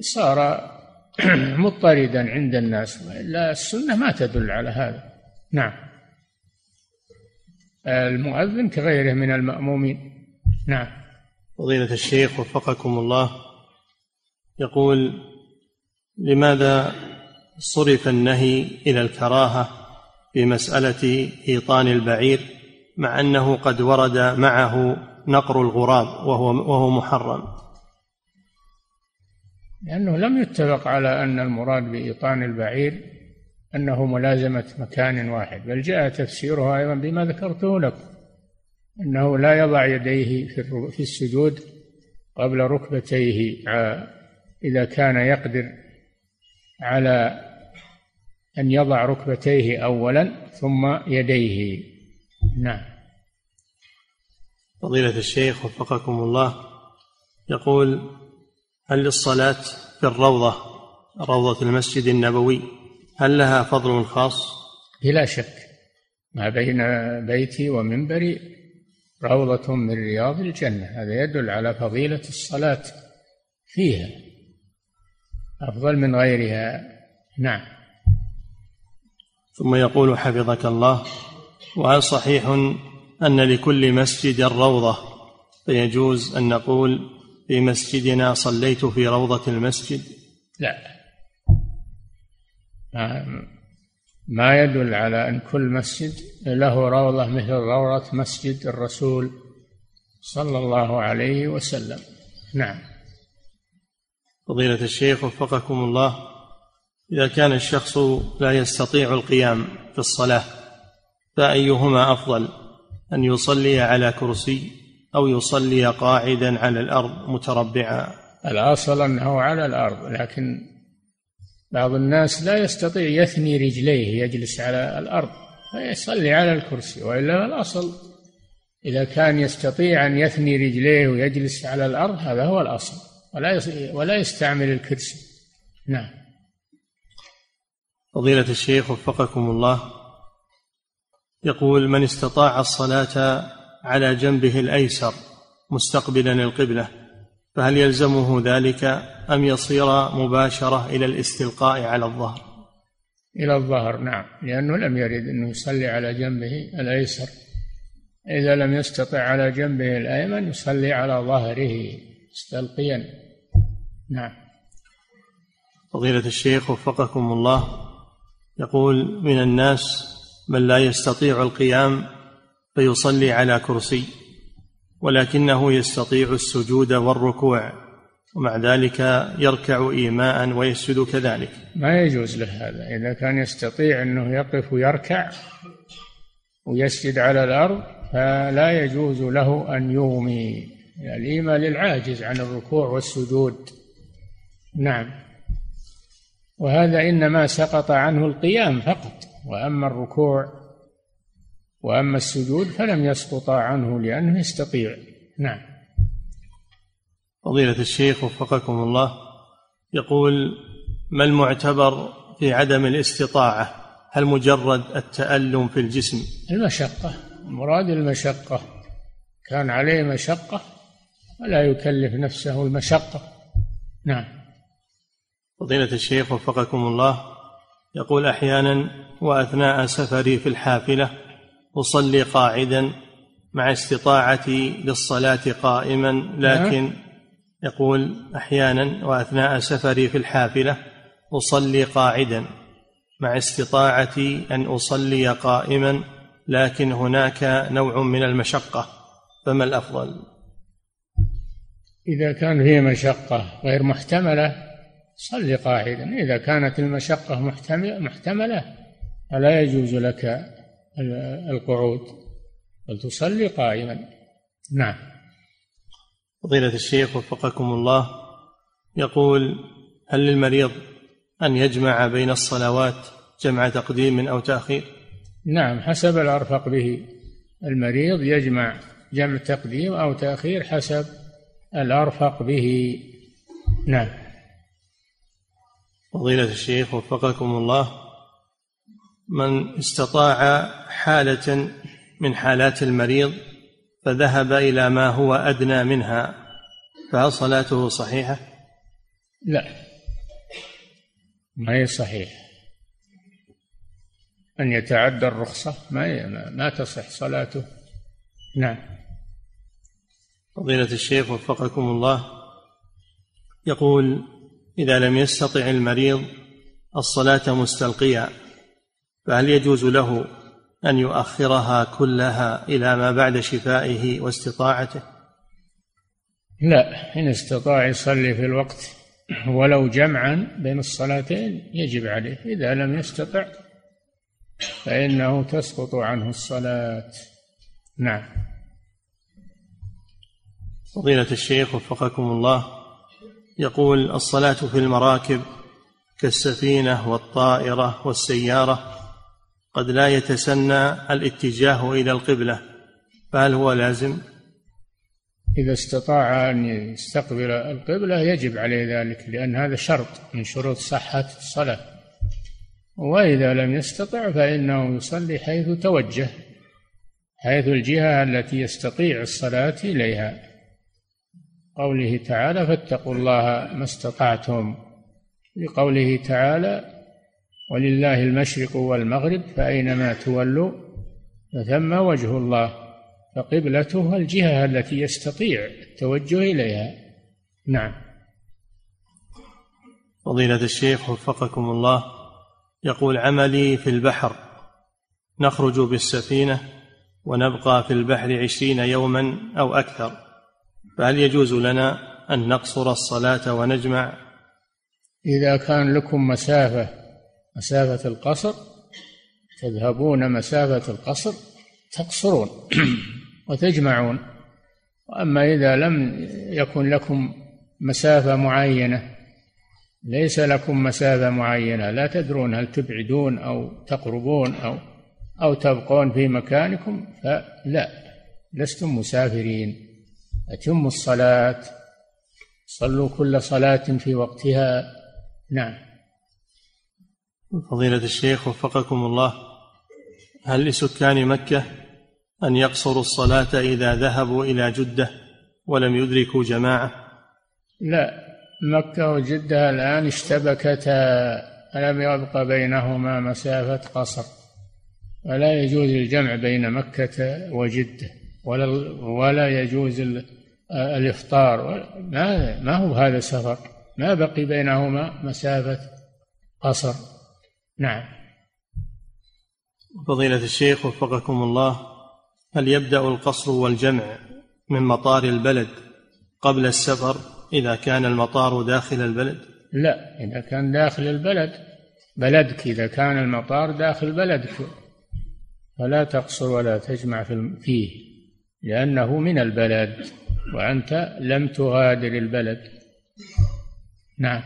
صار (clears throat) مضطردا عند الناس. والا السنة ما تدل على هذا. نعم. المؤذن كغيره من المأمومين. نعم. فضيلة الشيخ وفقكم الله. يقول لماذا صرف النهي إلى الكراهة في مسألة إيطان البعير مع أنه قد ورد معه نقر الغراب وهو وهو محرم؟ لأنه لم يتفق على أن المراد بإيطان البعير أنه ملازمة مكان واحد بل جاء تفسيرها أيضا بما ذكرته لكم أنه لا يضع يديه في السجود قبل ركبتيه إذا كان يقدر على أن يضع ركبتيه أولا ثم يديه. نعم. فضيلة الشيخ وفقكم الله يقول هل للصلاة في الروضة روضة المسجد النبوي هل لها فضل خاص؟ بلا شك. ما بين بيتي ومنبري روضة من رياض الجنة. هذا يدل على فضيلة الصلاة فيها. أفضل من غيرها. نعم. ثم يقول حفظك الله وهل صحيح أن لكل مسجد روضة؟ فيجوز أن نقول في مسجدنا صليت في روضة المسجد. لا. ما يدل على أن كل مسجد له روضة مثل روضة مسجد الرسول صلى الله عليه وسلم. نعم. فضيلة الشيخ وفقكم الله إذا كان الشخص لا يستطيع القيام في الصلاة فأيهما أفضل أن يصلي على كرسي أو يصلي قاعدا على الأرض متربعا. الأصل أنه على الأرض لكن بعض الناس لا يستطيع يثني رجليه يجلس على الأرض فيصلي على الكرسي وإلا الأصل. إذا كان يستطيع أن يثني رجليه ويجلس على الأرض هذا هو الأصل ولا ولا يستعمل الكرسي. نعم. فضيلة الشيخ وفقكم الله يقول من استطاع الصلاة على جنبه الأيسر مستقبلا القبلة فهل يلزمه ذلك أم يصير مباشرة إلى الاستلقاء على الظهر؟ إلى الظهر نعم لأنه لم يرد أنه يصلي على جنبه الأيسر. إذا لم يستطع على جنبه الأيمن يصلي على ظهره مستلقيا. نعم. فضيلة الشيخ وفقكم الله يقول من الناس من لا يستطيع القيام فيصلي على كرسي ولكنه يستطيع السجود والركوع ومع ذلك يركع ايماء ويسجد كذلك. ما يجوز له هذا. إذا كان يستطيع أنه يقف ويركع ويسجد على الأرض فلا يجوز له أن يغمي الإيماء للعاجز عن الركوع والسجود. نعم. وهذا إنما سقط عنه القيام فقط وأما الركوع وأما السجود فلم يسقط عنه لأنه يستطيع. نعم. فضيلة الشيخ وفقكم الله يقول ما المعتبر في عدم الاستطاعة؟ هل مجرد التألم في الجسم؟ المشقة. المراد المشقة. كان عليه مشقة ولا يكلف نفسه المشقة. نعم. فضيلة الشيخ وفقكم الله يقول أحيانا وأثناء سفري في الحافلة أصلي قاعدا مع استطاعتي للصلاة قائما لكن يقول أحيانا وأثناء سفري في الحافلة أصلي قاعدا مع استطاعتي أن أصلي قائما لكن هناك نوع من المشقة. فما الأفضل؟ إذا كان فيه مشقة غير محتملة صل قاعدا إذا كانت المشقة محتملة فلا يجوز لك القعود. بل تصلي قائما. نعم. فضيلة الشيخ وفقكم الله يقول هل للمريض أن يجمع بين الصلوات جمع تقديم أو تأخير؟ نعم حسب الأرفق به. المريض يجمع جمع تقديم أو تأخير حسب الأرفق به. نعم. فضيلة الشيخ وفقكم الله من استطاع حالة من حالات المريض فذهب إلى ما هو أدنى منها فهل صلاته صحيحة؟ لا. ما هي صحيح. أن يتعدى الرخصة ما ما تصح صلاته. نعم. فضيلة الشيخ وفقكم الله يقول إذا لم يستطع المريض الصلاة مستلقيا فهل يجوز له أن يؤخرها كلها إلى ما بعد شفائه واستطاعته؟ لا إن استطاع يصلي في الوقت ولو جمعا بين الصلاتين يجب عليه. إذا لم يستطع فإنه تسقط عنه الصلاة. نعم. فضيلة الشيخ وفقكم الله يقول الصلاة في المراكب كالسفينة والطائرة والسيارة قد لا يتسنى الاتجاه إلى القبلة فهل هو لازم؟ إذا استطاع أن يستقبل القبلة يجب عليه ذلك لأن هذا شرط من شروط صحة الصلاة. وإذا لم يستطع فإنه يصلي حيث توجه حيث الجهة التي يستطيع الصلاة إليها. قوله تعالى فاتقوا الله ما استطعتم. لقوله تعالى ولله المشرق والمغرب فأينما تولوا فثم وجه الله فقبلته الجهة التي يستطيع التوجه إليها. نعم. فضيلة الشيخ وفقكم الله يقول عملي في البحر نخرج بالسفينة ونبقى في البحر عشرين يوما أو أكثر فهل يجوز لنا أن نقصر الصلاة ونجمع؟ إذا كان لكم مسافة مسافة القصر تذهبون مسافة القصر تقصرون (clears throat) وتجمعون. وأما إذا لم يكن لكم مسافة معينة ليس لكم مسافة معينة لا تدرون هل تبعدون أو تقربون أو أو تبقون في مكانكم فلا لستم مسافرين. اتموا الصلاة صلوا كل صلاة في وقتها. نعم. فضيلة الشيخ وفقكم الله هل لسكان مكة أن يقصروا الصلاة إذا ذهبوا إلى جدة ولم يدركوا جماعة؟ لا مكة وجدة الآن اشتبكتا لم يبق بينهما مسافة قصر؟ ولا يجوز الجمع بين مكة وجدة ولا ولا يجوز الإفطار ما ما هو هذا سفر ما بقي بينهما مسافة قصر؟ نعم. فضيلة الشيخ وفقكم الله هل يبدأ القصر والجمع من مطار البلد قبل السفر إذا كان المطار داخل البلد؟ لا إذا كان داخل البلد بلدك إذا كان المطار داخل بلدك. فلا تقصر ولا تجمع فيه لأنه من البلد وأنت لم تغادر البلد. نعم.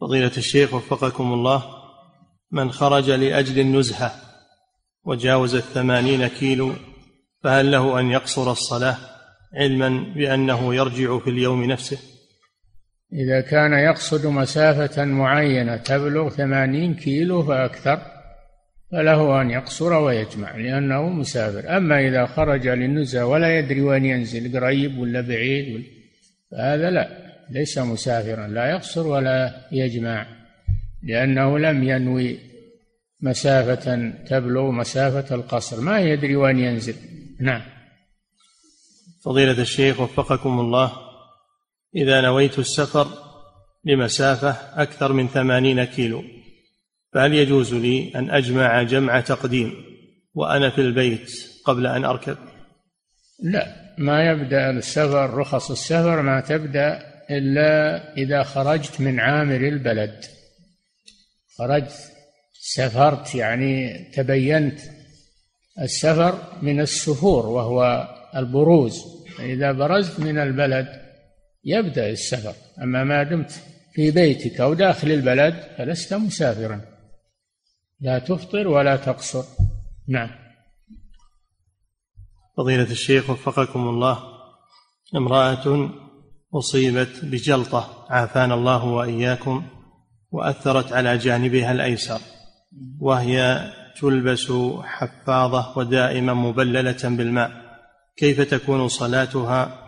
فضيلة الشيخ وفقكم الله من خرج لأجل النزهة وجاوز الثمانين كيلو فهل له أن يقصر الصلاة علما بأنه يرجع في اليوم نفسه؟ إذا كان يقصد مسافة معينة تبلغ ثمانين كيلو فأكثر فله أن يقصر ويجمع لأنه مسافر. أما إذا خرج للنزهة ولا يدري وين ينزل قريب ولا بعيد فهذا لا ليس مسافرا لا يقصر ولا يجمع. لأنه لم ينوي مسافة تبلغ مسافة القصر. ما يدري وين ينزل. نعم. فضيلة الشيخ وفقكم الله إذا نويت السفر لمسافة أكثر من ثمانين كيلو فهل يجوز لي أن أجمع جمع تقديم وأنا في البيت قبل أن أركب؟ لا ما يبدأ السفر رخص السفر ما تبدأ إلا إذا خرجت من عامر البلد. خرجت سافرت يعني تبينت السفر من السفور وهو البروز. إذا برزت من البلد يبدأ السفر. أما ما دمت في بيتك أو داخل البلد فلست مسافرا. لا تفطر ولا تقصر. نعم. فضيلة الشيخ وفقكم الله امرأة أصيبت بجلطة عافانا الله وإياكم. وأثرت على جانبها الأيسر وهي تلبس حفاظة ودائما مبللة بالماء. كيف تكون صلاتها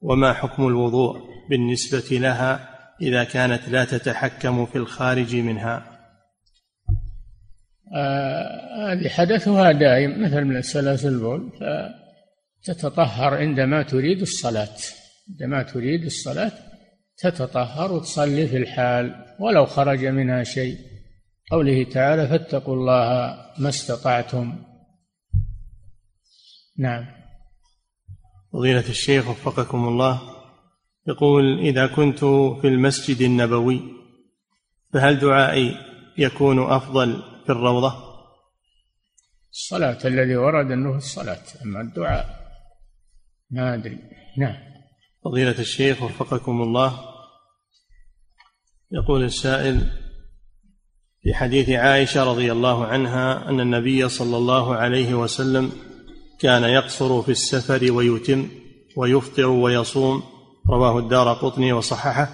وما حكم الوضوء بالنسبة لها إذا كانت لا تتحكم في الخارج منها؟ آه، هذه آه حدثها دائم مثل من سلاسل البول فتتطهر عندما تريد الصلاة. عندما تريد الصلاة تتطهر وتصلي في الحال ولو خرج منها شيء. قوله تعالى فاتقوا الله ما استطعتم. نعم. فضيلة الشيخ وفقكم الله يقول إذا كنت في المسجد النبوي فهل دعائي يكون أفضل في الروضة؟ الصلاة الذي ورد أنه الصلاة أما الدعاء. ما أدري. نعم. فضيلة الشيخ وفقكم الله يقول السائل في حديث عائشة رضي الله عنها أن النبي صلى الله عليه وسلم كان يقصر في السفر ويتم ويفطر ويصوم رواه الدار قطني وصححه.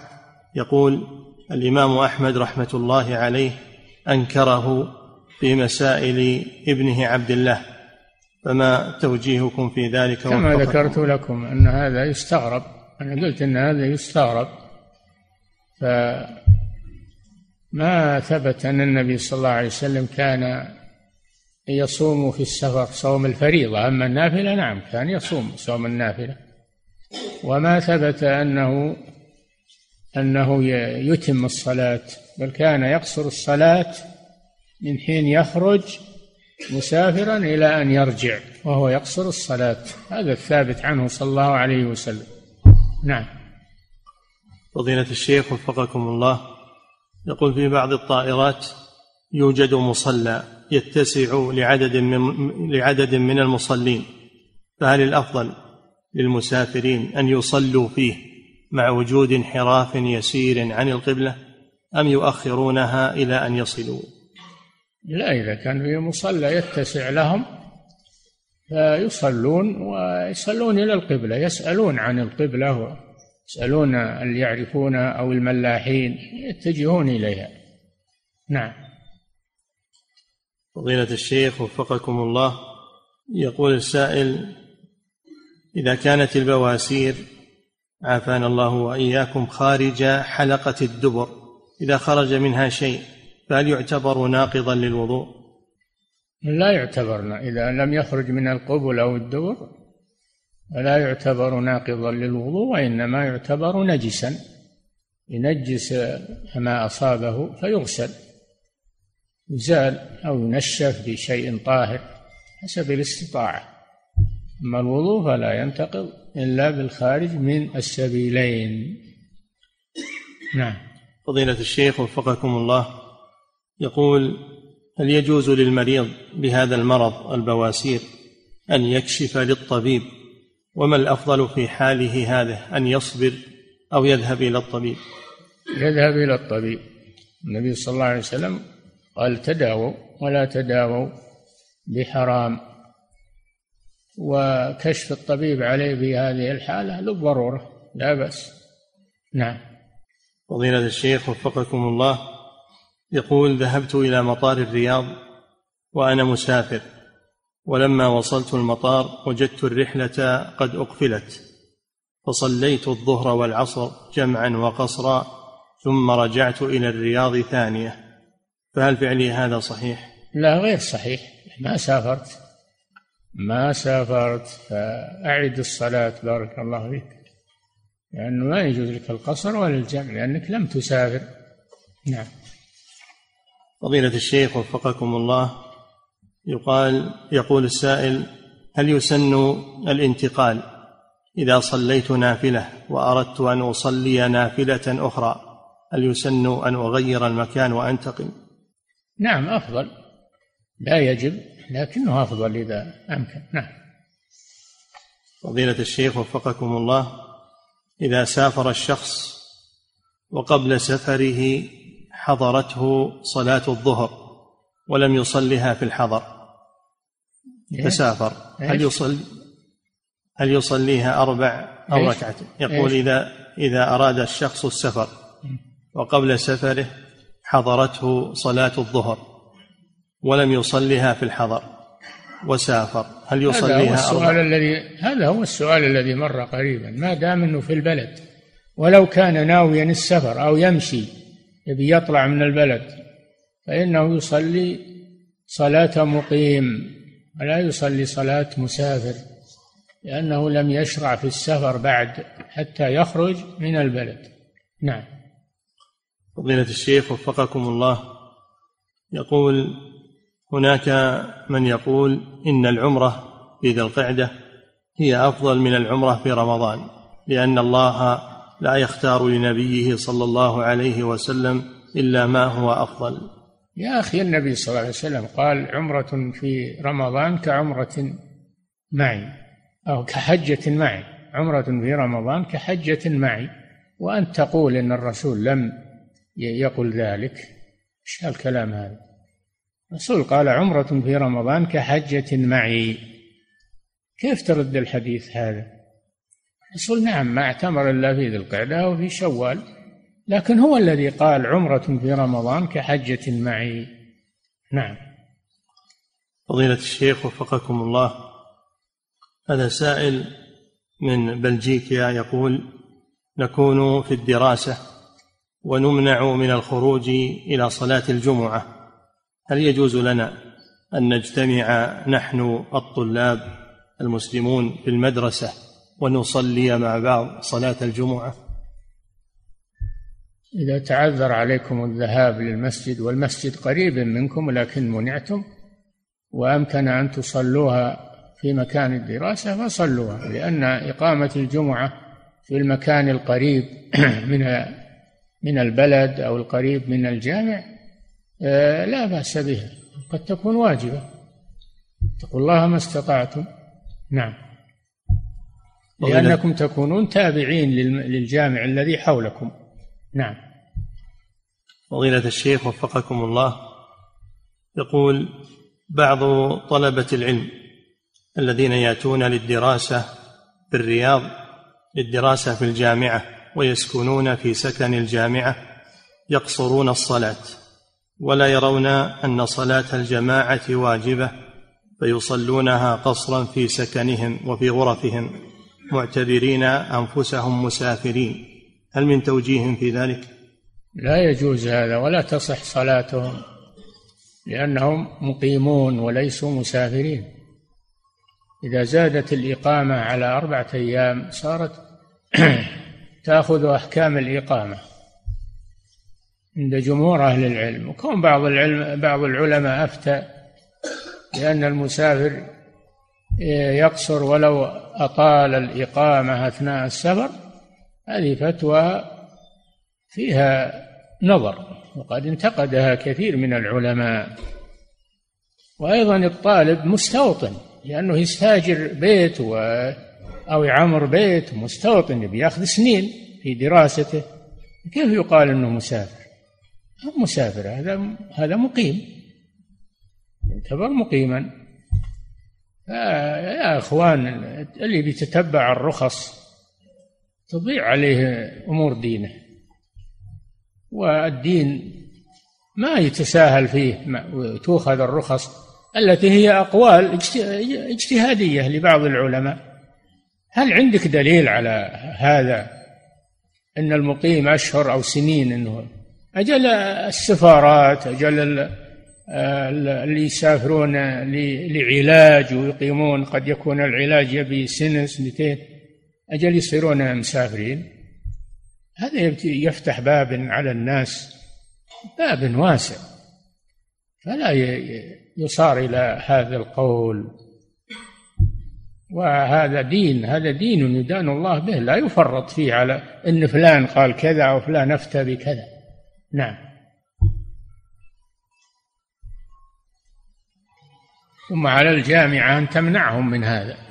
يقول الإمام أحمد رحمة الله عليه أنكره في مسائل ابنه عبد الله فما توجيهكم في ذلك كما ذكرت لكم أن هذا يستغرب أنا قلت أن هذا يستغرب فما ثبت أن النبي صلى الله عليه وسلم كان يصوم في السفر صوم الفريضة أما النافلة نعم كان يصوم صوم النافلة. وما ثبت أنه أنه يتم الصلاة بل كان يقصر الصلاة من حين يخرج مسافرا إلى أن يرجع وهو يقصر الصلاة. هذا الثابت عنه صلى الله عليه وسلم. نعم. فضيلة الشيخ وفقكم الله. يقول في بعض الطائرات يوجد مصلى يتسع لعدد من لعدد من المصلين فهل الأفضل للمسافرين أن يصلوا فيه مع وجود انحراف يسير عن القبلة أم يؤخرونها إلى أن يصلوا؟ لا إذا كان في مصلى يتسع لهم فيصلون ويصلون إلى القبلة يسألون عن القبلة يسألون اللي يعرفونها أو الملاحين يتجهون إليها نعم فضيلة الشيخ وفقكم الله يقول السائل إذا كانت البواسير عافانا الله وإياكم خارج حلقة الدبر إذا خرج منها شيء فهل يعتبر ناقضا للوضوء؟ لا يعتبر إذا لم يخرج من القبل أو الدبر فلا يعتبر ناقضا للوضوء وإنما يعتبر نجسا. ينجس ما أصابه فيغسل. يزال أو ينشف بشيء طاهر حسب الاستطاعة. أما الوضوء فلا ينتقض إلا بالخارج من السبيلين. نعم. فضيلة الشيخ وفقكم الله يقول هل يجوز للمريض بهذا المرض البواسير أن يكشف للطبيب وما الأفضل في حاله هذه؟ أن يصبر أو يذهب إلى الطبيب. يذهب إلى الطبيب. النبي صلى الله عليه وسلم قال تداووا ولا تداووا بحرام. وكشف الطبيب عليه في هذه الحالة للضرورة لا بأس. نعم. فضيلة الشيخ وفقكم الله يقول ذهبت إلى مطار الرياض وأنا مسافر. ولما وصلت المطار وجدت الرحلة قد أقفلت فصليت الظهر والعصر جمعا وقصرا ثم رجعت إلى الرياض ثانية. فهل فعلي هذا صحيح؟ لا غير صحيح. ما سافرت. ما سافرت فأعد الصلاة بارك الله فيك. لأنه ما يجوز لك القصر ولا الجمع لأنك لم تسافر. نعم. فضيلة الشيخ وفقكم الله يقال يقول السائل هل يسن الانتقال إذا صليت نافلة وأردت أن أصلي نافلة أخرى؟ هل يسن أن أغير المكان وأنتقل نعم أفضل. لا يجب لكنه أفضل إذا أمكن. نعم. فضيلة الشيخ وفقكم الله إذا سافر الشخص وقبل سفره حضرته صلاة الظهر ولم يصلها في الحضر فسافر. هل يصلي هل يصليها أربع أو ركعة؟ يقول إذا إذا أراد الشخص السفر وقبل سفره حضرته صلاة الظهر ولم يصلها في الحضر وسافر. هل يصليها هذا هو السؤال الذي هذا هو السؤال الذي مر قريبا. ما دام إنه في البلد ولو كان ناويا السفر أو يمشي يبي يطلع من البلد فإنه يصلي صلاة مقيم. ولا يصلي صلاة مسافر لأنه لم يشرع في السفر بعد حتى يخرج من البلد. نعم. فضيلة الشيخ وفقكم الله يقول هناك من يقول إن العمرة في ذي القعدة هي أفضل من العمرة في رمضان لأن الله لا يختار لنبيه صلى الله عليه وسلم إلا ما هو أفضل. يا أخي النبي صلى الله عليه وسلم قال عمرة في رمضان كعمرة معي أو كحجة معي. عمرة في رمضان كحجة معي. وأن تقول إن الرسول لم يقول ذلك إيش الكلام هذا؟ الرسول قال عمرة في رمضان كحجة معي. كيف ترد الحديث هذا؟ الرسول نعم ما اعتمر إلا في ذي القعدة وفي شوال. لكن هو الذي قال عمرة في رمضان كحجة معي نعم. فضيلة الشيخ وفقكم الله هذا سائل من بلجيكا يقول نكون في الدراسة ونمنع من الخروج إلى صلاة الجمعة. هل يجوز لنا أن نجتمع نحن الطلاب المسلمون في المدرسة ونصلي مع بعض صلاة الجمعة؟ إذا تعذر عليكم الذهاب للمسجد والمسجد قريب منكم لكن منعتم وأمكن أن تصلوها في مكان الدراسة فصلوها لأن إقامة الجمعة في المكان القريب (clears throat) من من البلد أو القريب من الجامع آه، لا بأس بها قد تكون واجبة. اتقوا الله ما استطعتم. نعم. لأنكم تكونون تابعين للجامع الذي حولكم. نعم. فضيلة الشيخ وفقكم الله يقول بعض طلبة العلم الذين يأتون للدراسة بالرياض للدراسة في الجامعة ويسكنون في سكن الجامعة يقصرون الصلاة ولا يرون أن صلاة الجماعة واجبة فيصلونها قصرا في سكنهم وفي غرفهم معتبرين أنفسهم مسافرين. هل من توجيه في ذلك؟ لا يجوز هذا ولا تصح صلاتهم لأنهم مقيمون وليسوا مسافرين إذا زادت الإقامة على أربعة أيام صارت (clears throat) تأخذ أحكام الإقامة عند جمهور أهل العلم وكون بعض العلم بعض العلماء أفتى لأن المسافر يقصر ولو أطال الإقامة أثناء السفر هذه فتوى فيها نظر وقد انتقدها كثير من العلماء. وأيضا الطالب مستوطن لأنه يستاجر بيت و أو يعمر بيت مستوطن بياخذ سنين في دراسته. كيف يقال أنه مسافر؟ مسافر هذا هذا مقيم. يعتبر مقيما. يا إخوان اللي بيتتبع الرخص تضيع عليه أمور دينه. والدين ما يتساهل فيه تؤخذ الرخص التي هي أقوال اجتهادية لبعض العلماء. هل عندك دليل على هذا؟ إن المقيم أشهر أو سنين إنه أجل السفارات أجل اللي يسافرون لعلاج ويقيمون قد يكون العلاج يبي سنة سنتين أجل يصيرون مسافرين؟ هذا يفتح باب على الناس باب واسع. فلا يصار إلى هذا القول. وهذا دين هذا دين يدان الله به. لا يفرط فيه على إن فلان قال كذا أو فلان افتى بكذا نعم. ثم على الجامعة أن تمنعهم من هذا.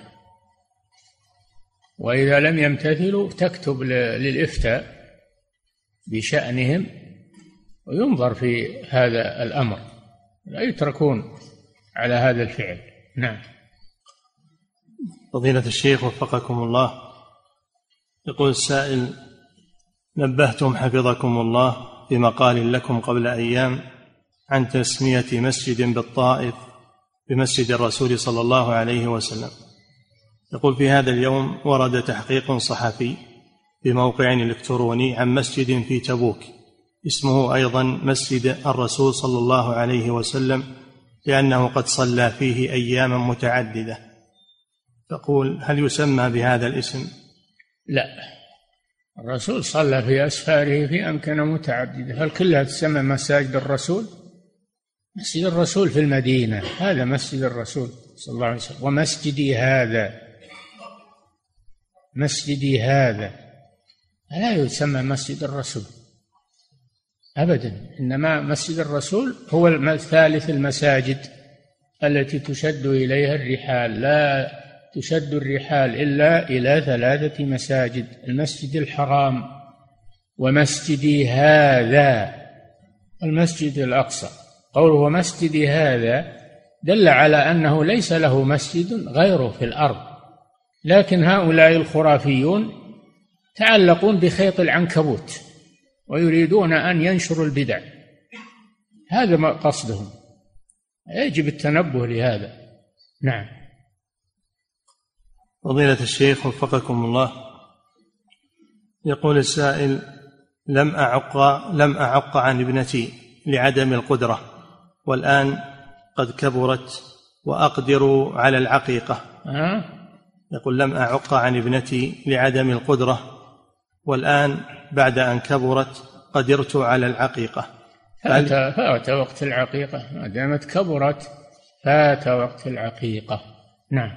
وإذا لم يمتثلوا تكتب للإفتاء بشأنهم وينظر في هذا الأمر. لا يتركون على هذا الفعل. نعم. فضيلة الشيخ وفقكم الله. يقول السائل نبهتم حفظكم الله في مقال لكم قبل أيام عن تسمية مسجد بالطائف بمسجد الرسول صلى الله عليه وسلم. يقول في هذا اليوم ورد تحقيق صحفي بموقع إلكتروني عن مسجد في تبوك. اسمه أيضا مسجد الرسول صلى الله عليه وسلم لأنه قد صلى فيه اياما متعددة. تقول هل يسمى بهذا الاسم؟ لا. الرسول صلى في أسفاره في أمكنة متعددة. هل كلها تسمى مساجد الرسول؟ مسجد الرسول في المدينة. هذا مسجد الرسول صلى الله عليه وسلم. ومسجدي هذا. مسجدي هذا. لا يسمى مسجد الرسول؟ أبدا. إنما مسجد الرسول هو ثالث المساجد التي تشد إليها الرحال. لا تشد الرحال إلا إلى ثلاثة مساجد المسجد الحرام ومسجدي هذا. المسجد الأقصى. قوله ومسجدي هذا دل على أنه ليس له مسجد غيره في الأرض. لكن هؤلاء الخرافيون تعلقون بخيط العنكبوت ويريدون أن ينشروا البدع. هذا ما قصدهم. يجب التنبه لهذا. نعم. فضيلة الشيخ وفقكم الله. يقول السائل لم أعق لم أعق عن ابنتي لعدم القدرة والآن قد كبرت وأقدر على العقيقة. أه؟ يقول لم أعق عن ابنتي لعدم القدرة والآن بعد أن كبرت قدرت على العقيقة. فات, فأت وقت العقيقة. ما دامت كبرت فأت وقت العقيقة. نعم.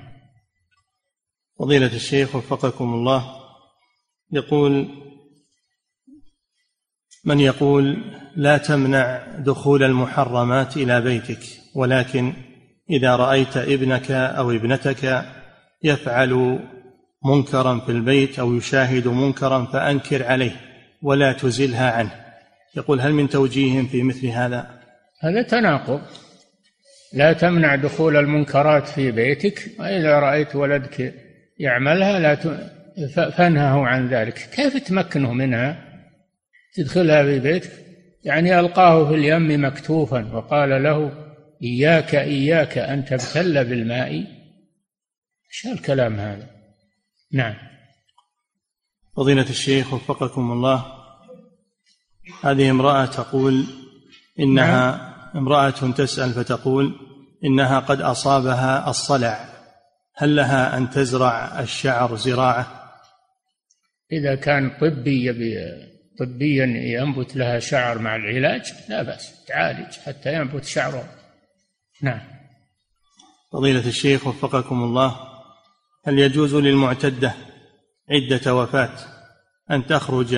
فضيلة الشيخ وفقكم الله يقول من يقول لا تمنع دخول المحرمات إلى بيتك ولكن إذا رأيت ابنك أو ابنتك يفعل منكرا في البيت أو يشاهد منكرا فأنكر عليه ولا تزلها عنه. يقول هل من توجيه في مثل هذا؟ هذا تناقض. لا تمنع دخول المنكرات في بيتك وإذا رأيت ولدك يعملها لا فانهه عن ذلك. كيف تمكنه منها؟ تدخلها في بيتك؟ يعني ألقاه في اليم مكتوفا وقال له إياك إياك أن تبتل بالماء. إيش الكلام هذا؟ نعم. فضيلة الشيخ وفقكم الله هذه امرأة تقول إنها نعم. امرأة تسأل فتقول إنها قد أصابها الصلع هل لها أن تزرع الشعر زراعة؟ إذا كان طبي طبيا ينبت لها شعر مع العلاج لا بأس تعالج حتى ينبت شعره. نعم. فضيلة الشيخ وفقكم الله هل يجوز للمعتدة عدة وفاة أن تخرج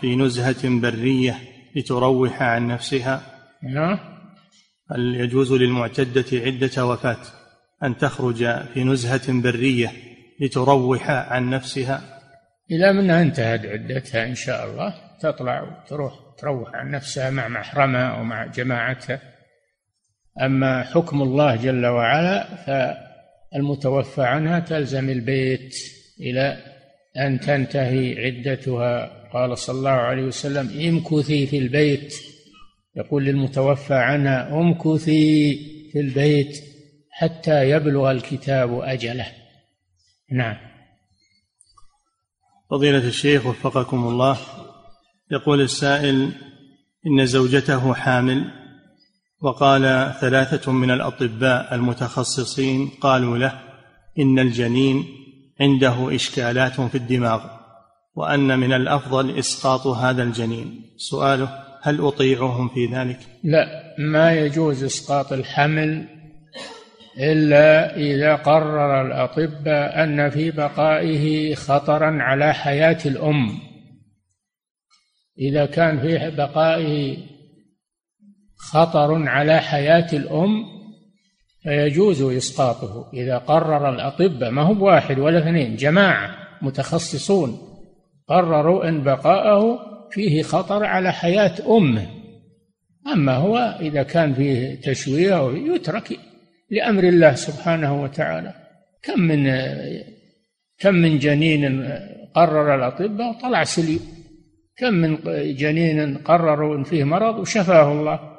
في نزهة برية لتروح عن نفسها؟ نعم هل يجوز للمعتدة عدة وفاة أن تخرج في نزهة برية لتروح عن نفسها؟ إذا منها أنتهت عدتها إن شاء الله. تطلع وتروح تروح عن نفسها مع محرمها أو مع جماعتها. أما حكم الله جل وعلا فالمتوفى عنها تلزم البيت إلى أن تنتهي عدتها. قال صلى الله عليه وسلم امكثي في البيت. يقول للمتوفى عنها امكثي في البيت حتى يبلغ الكتاب أجله. نعم. فضيلة الشيخ وفقكم الله يقول السائل إن زوجته حامل. وقال ثلاثة من الأطباء المتخصصين قالوا له إن الجنين عنده إشكالات في الدماغ وأن من الأفضل إسقاط هذا الجنين سؤاله هل أطيعهم في ذلك؟ لا ما يجوز إسقاط الحمل إلا إذا قرر الأطباء أن في بقائه خطرا على حياة الأم إذا كان في بقائه خطر على حياة الأم فيجوز إسقاطه. إذا قرر الأطباء ما هو واحد ولا اثنين جماعة متخصصون قرروا أن بقاءه فيه خطر على حياة أمه. أما هو إذا كان فيه تشويه يترك لأمر الله سبحانه وتعالى. كم من كم من جنين قرر الأطباء وطلع سليم. كم من جنين قرروا إن فيه مرض وشفاه الله.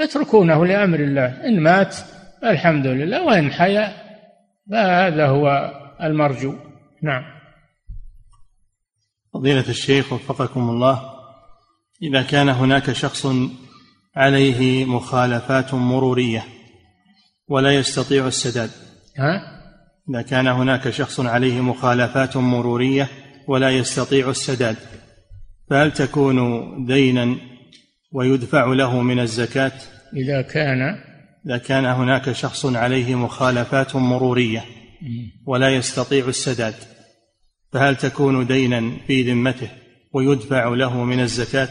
يتركونه لأمر الله. إن مات الحمد لله. وإن حيا فهذا هو المرجو. نعم. فضيلة الشيخ وفقكم الله إذا كان هناك شخص عليه مخالفات مرورية ولا يستطيع السداد ها؟ إذا كان هناك شخص عليه مخالفات مرورية ولا يستطيع السداد فهل تكون دينا ويدفع له من الزكاة. إذا كان إذا كان هناك شخص عليه مخالفات مرورية ولا يستطيع السداد فهل تكون دينا في ذمته ويدفع له من الزكاة؟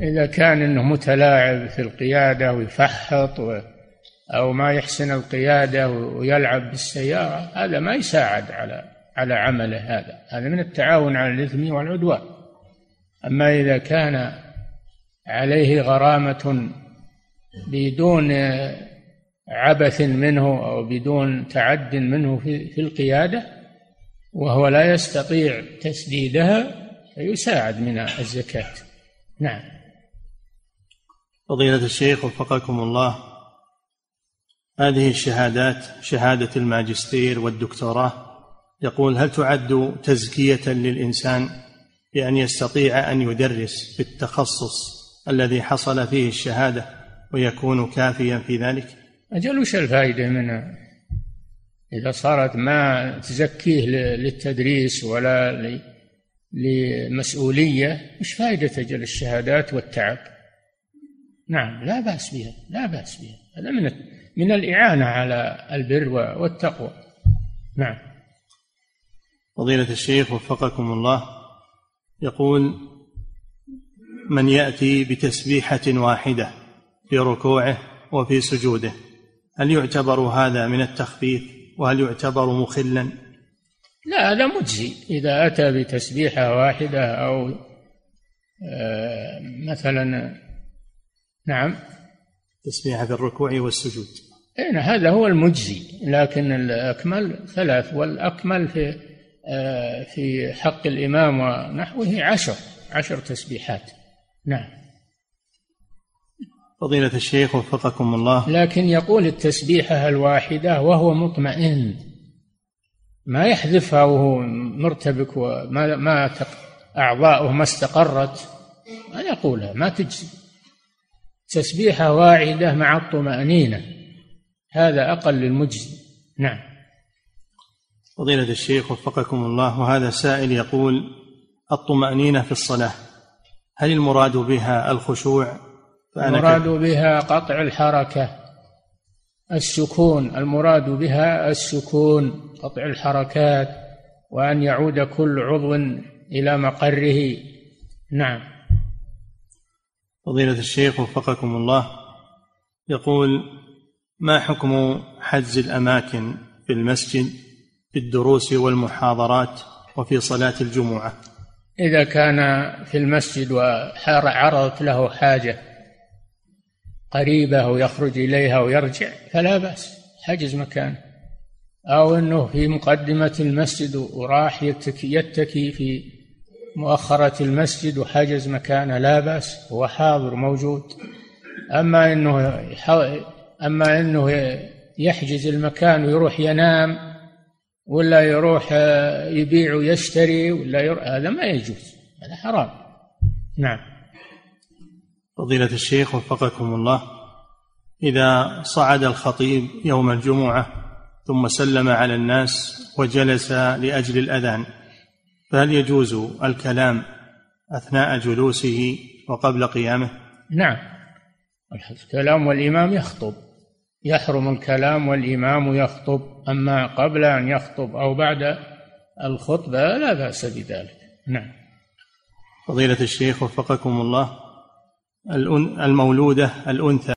إذا كان أنه متلاعب في القيادة ويفحط أو ما يحسن القيادة ويلعب بالسيارة هذا ما يساعد على على عمله هذا. هذا من التعاون على الإثم والعدوان. أما إذا كان عليه غرامة بدون عبث منه أو بدون تعد منه في القيادة وهو لا يستطيع تسديدها فيساعد من الزكاة. نعم. فضيلة الشيخ وفقكم الله هذه الشهادات شهادة الماجستير والدكتوراه يقول هل تعد تزكية للإنسان بأن يستطيع أن يدرس في التخصص الذي حصل فيه الشهادة ويكون كافيا في ذلك؟ أجل وش الفائدة منها إذا صارت ما تزكيه للتدريس ولا لمسؤولية وش فائدة أجل الشهادات والتعب؟ نعم لا بأس بها لا بأس بها. هذا من من الإعانة على البر والتقوى. نعم. فضيلة الشيخ وفقكم الله يقول من يأتي بتسبيحة واحدة في ركوعه وفي سجوده. هل يعتبر هذا من التخفيف؟ وهل يعتبر مخلا؟ لا هذا مجزي. إذا أتى بتسبيحة واحدة أو آه، مثلا نعم. تسبيحة في الركوع والسجود. إيه هذا هو المجزي. لكن الأكمل ثلاث والأكمل في آه، في حق الإمام ونحوه عشر عشر تسبيحات. نعم. فضيلة الشيخ وفقكم الله. لكن يقول التسبيحة الواحدة وهو مطمئن. ما يحذفها وهو مرتبك وما ما أعضاؤه ما استقرت. ما يقولها ما تجزي. تسبيحة واحدة مع الطمأنينة. هذا أقل المجزي نعم. فضيلة الشيخ وفقكم الله وهذا سائل يقول الطمأنينة في الصلاة. هل المراد بها الخشوع؟ المراد بها قطع الحركة السكون. المراد بها السكون قطع الحركات وأن يعود كل عضو إلى مقره. نعم. فضيلة الشيخ وفقكم الله يقول ما حكم حجز الأماكن في المسجد في الدروس والمحاضرات وفي صلاة الجمعة؟ إذا كان في المسجد وعرضت له حاجة قريبة ويخرج إليها ويرجع فلا بأس حجز مكان أو أنه في مقدمة المسجد وراح يتكي, يتكي في مؤخرة المسجد وحجز مكانه لا بأس هو حاضر موجود. أما أنه أما أنه يحجز المكان ويروح ينام ولا يروح آه، يبيع ويشتري ولا يروح هذا ما يجوز هذا حرام. نعم. فضيلة الشيخ وفقكم الله إذا صعد الخطيب يوم الجمعة ثم سلم على الناس وجلس لأجل الأذان فهل يجوز الكلام أثناء جلوسه وقبل قيامه؟ نعم. الكلام والإمام يخطب. يحرم الكلام والإمام يخطب أما قبل أن يخطب أو بعد الخطبة لا بأس بذلك. نعم. فضيلة الشيخ وفقكم الله المولودة الأنثى.